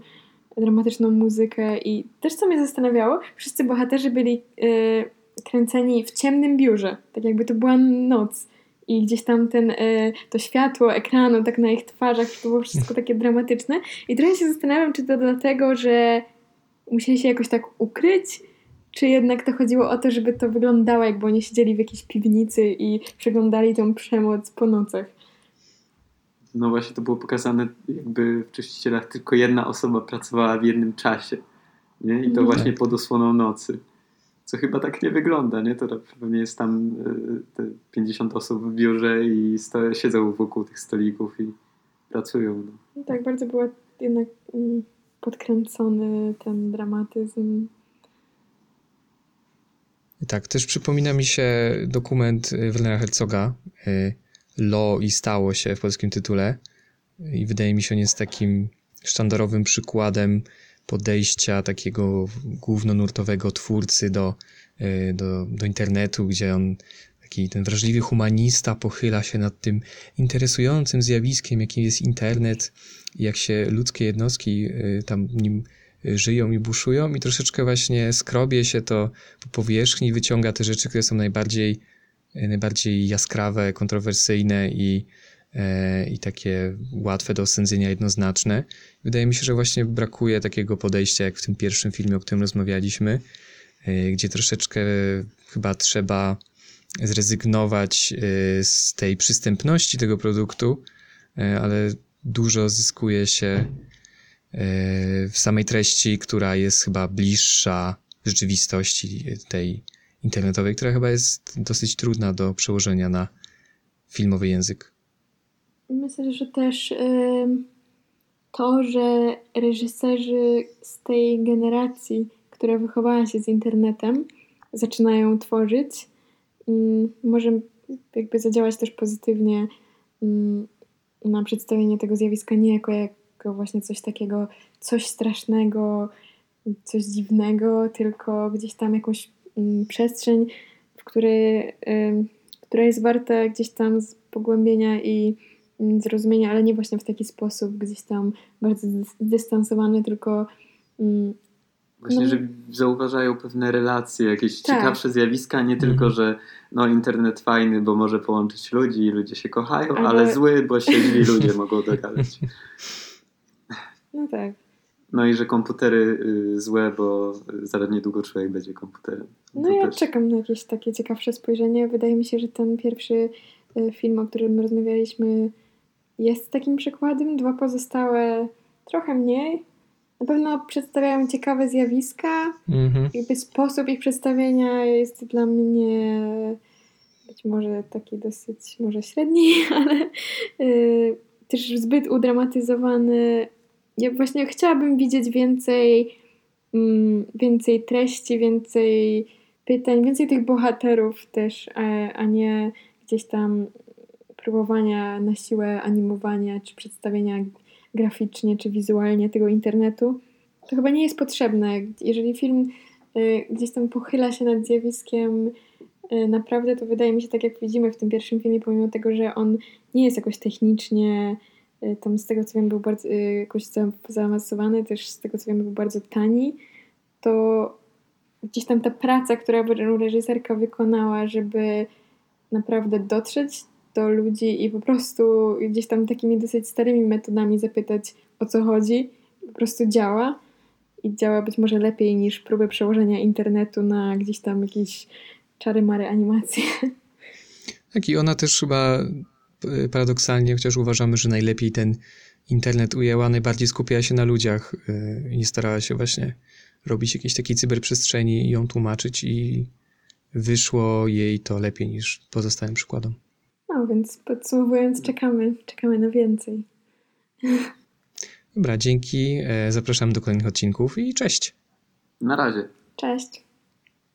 dramatyczną muzykę i też co mnie zastanawiało, wszyscy bohaterzy byli y, kręceni w ciemnym biurze, tak jakby to była noc i gdzieś tam ten, y, to światło ekranu tak na ich twarzach, to było wszystko takie dramatyczne i trochę się zastanawiam, czy to dlatego, że musieli się jakoś tak ukryć, czy jednak to chodziło o to, żeby to wyglądało, jakby oni siedzieli w jakiejś piwnicy i przeglądali tą przemoc po nocach. No właśnie to było pokazane jakby w Czyścicielach tylko jedna osoba pracowała w jednym czasie, nie? I to Mhm. właśnie pod osłoną nocy. Co chyba tak nie wygląda, nie? To pewnie jest tam y, te 50 osób w biurze i sto, siedzą wokół tych stolików i pracują. No. No tak, bardzo był jednak mm, podkręcony ten dramatyzm. Tak, też przypomina mi się dokument y, Wernera Herzoga, y, Lo i stało się w polskim tytule. I wydaje mi się, on jest takim sztandarowym przykładem podejścia takiego głównonurtowego twórcy do, y, do, do internetu, gdzie on, taki ten wrażliwy humanista, pochyla się nad tym interesującym zjawiskiem, jakim jest internet, jak się ludzkie jednostki y, tam nim y, żyją i buszują, i troszeczkę właśnie skrobie się to po powierzchni, wyciąga te rzeczy, które są najbardziej, e, najbardziej jaskrawe, kontrowersyjne i, e, i takie łatwe do osądzenia, jednoznaczne. Wydaje mi się, że właśnie brakuje takiego podejścia, jak w tym pierwszym filmie, o którym rozmawialiśmy, e, gdzie troszeczkę chyba trzeba zrezygnować e, z tej przystępności tego produktu, e, ale dużo zyskuje się e, w samej treści, która jest chyba bliższa rzeczywistości tej internetowej, która chyba jest dosyć trudna do przełożenia na filmowy język. Myślę, że też to, że reżyserzy z tej generacji, która wychowała się z internetem, zaczynają tworzyć, ym, może jakby zadziałać też pozytywnie ym, na przedstawienie tego zjawiska nie jako, jako właśnie coś takiego, coś strasznego, coś dziwnego, tylko gdzieś tam jakąś ym, przestrzeń, w której, która jest warta gdzieś tam pogłębienia i mm, zrozumienia, ale nie właśnie w taki sposób gdzieś tam bardzo dys- zdystansowany, tylko mm, Właśnie, No. że zauważają pewne relacje, jakieś Tak. ciekawsze zjawiska, nie tylko, Mhm. że no internet fajny, bo może połączyć ludzi i ludzie się kochają, Ale- ale zły, bo się źli ludzie mogą dogadać. no tak. No i że komputery y, złe, bo zaraz niedługo człowiek będzie komputerem. No To ja też- czekam na jakieś takie ciekawsze spojrzenie. Wydaje mi się, że ten pierwszy y, film, o którym rozmawialiśmy, jest takim przykładem. Dwa pozostałe trochę mniej. Na pewno przedstawiają ciekawe zjawiska. Mhm. Jakby sposób ich przedstawienia jest dla mnie być może taki dosyć może średni, ale y, też zbyt udramatyzowany. Ja właśnie chciałabym widzieć więcej, mm, więcej treści, więcej pytań, więcej tych bohaterów też, a, a nie gdzieś tam próbowania na siłę animowania czy przedstawienia graficznie czy wizualnie tego internetu. To chyba nie jest potrzebne. Jeżeli film y, gdzieś tam pochyla się nad zjawiskiem y, naprawdę to wydaje mi się, tak jak widzimy w tym pierwszym filmie, pomimo tego, że on nie jest jakoś technicznie, y, tam z tego co wiem, był bardzo jakoś za, zaawansowany, też z tego co wiem, był bardzo tani, to gdzieś tam ta praca, która reżyserka wykonała, żeby naprawdę dotrzeć do ludzi i po prostu gdzieś tam takimi dosyć starymi metodami zapytać o co chodzi, po prostu działa i działa być może lepiej niż próby przełożenia internetu na gdzieś tam jakieś czary-mary animacje. Tak i ona też chyba y, paradoksalnie, chociaż uważamy, że najlepiej ten internet ujęła, najbardziej skupiała się na ludziach y, i nie starała się właśnie robić jakiejś takiej cyberprzestrzeni i ją tłumaczyć i wyszło jej to lepiej niż pozostałym przykładom. No więc podsumowując, czekamy, czekamy na więcej. Dobra, dzięki. e, Zapraszam do kolejnych odcinków i cześć. Na razie. Cześć!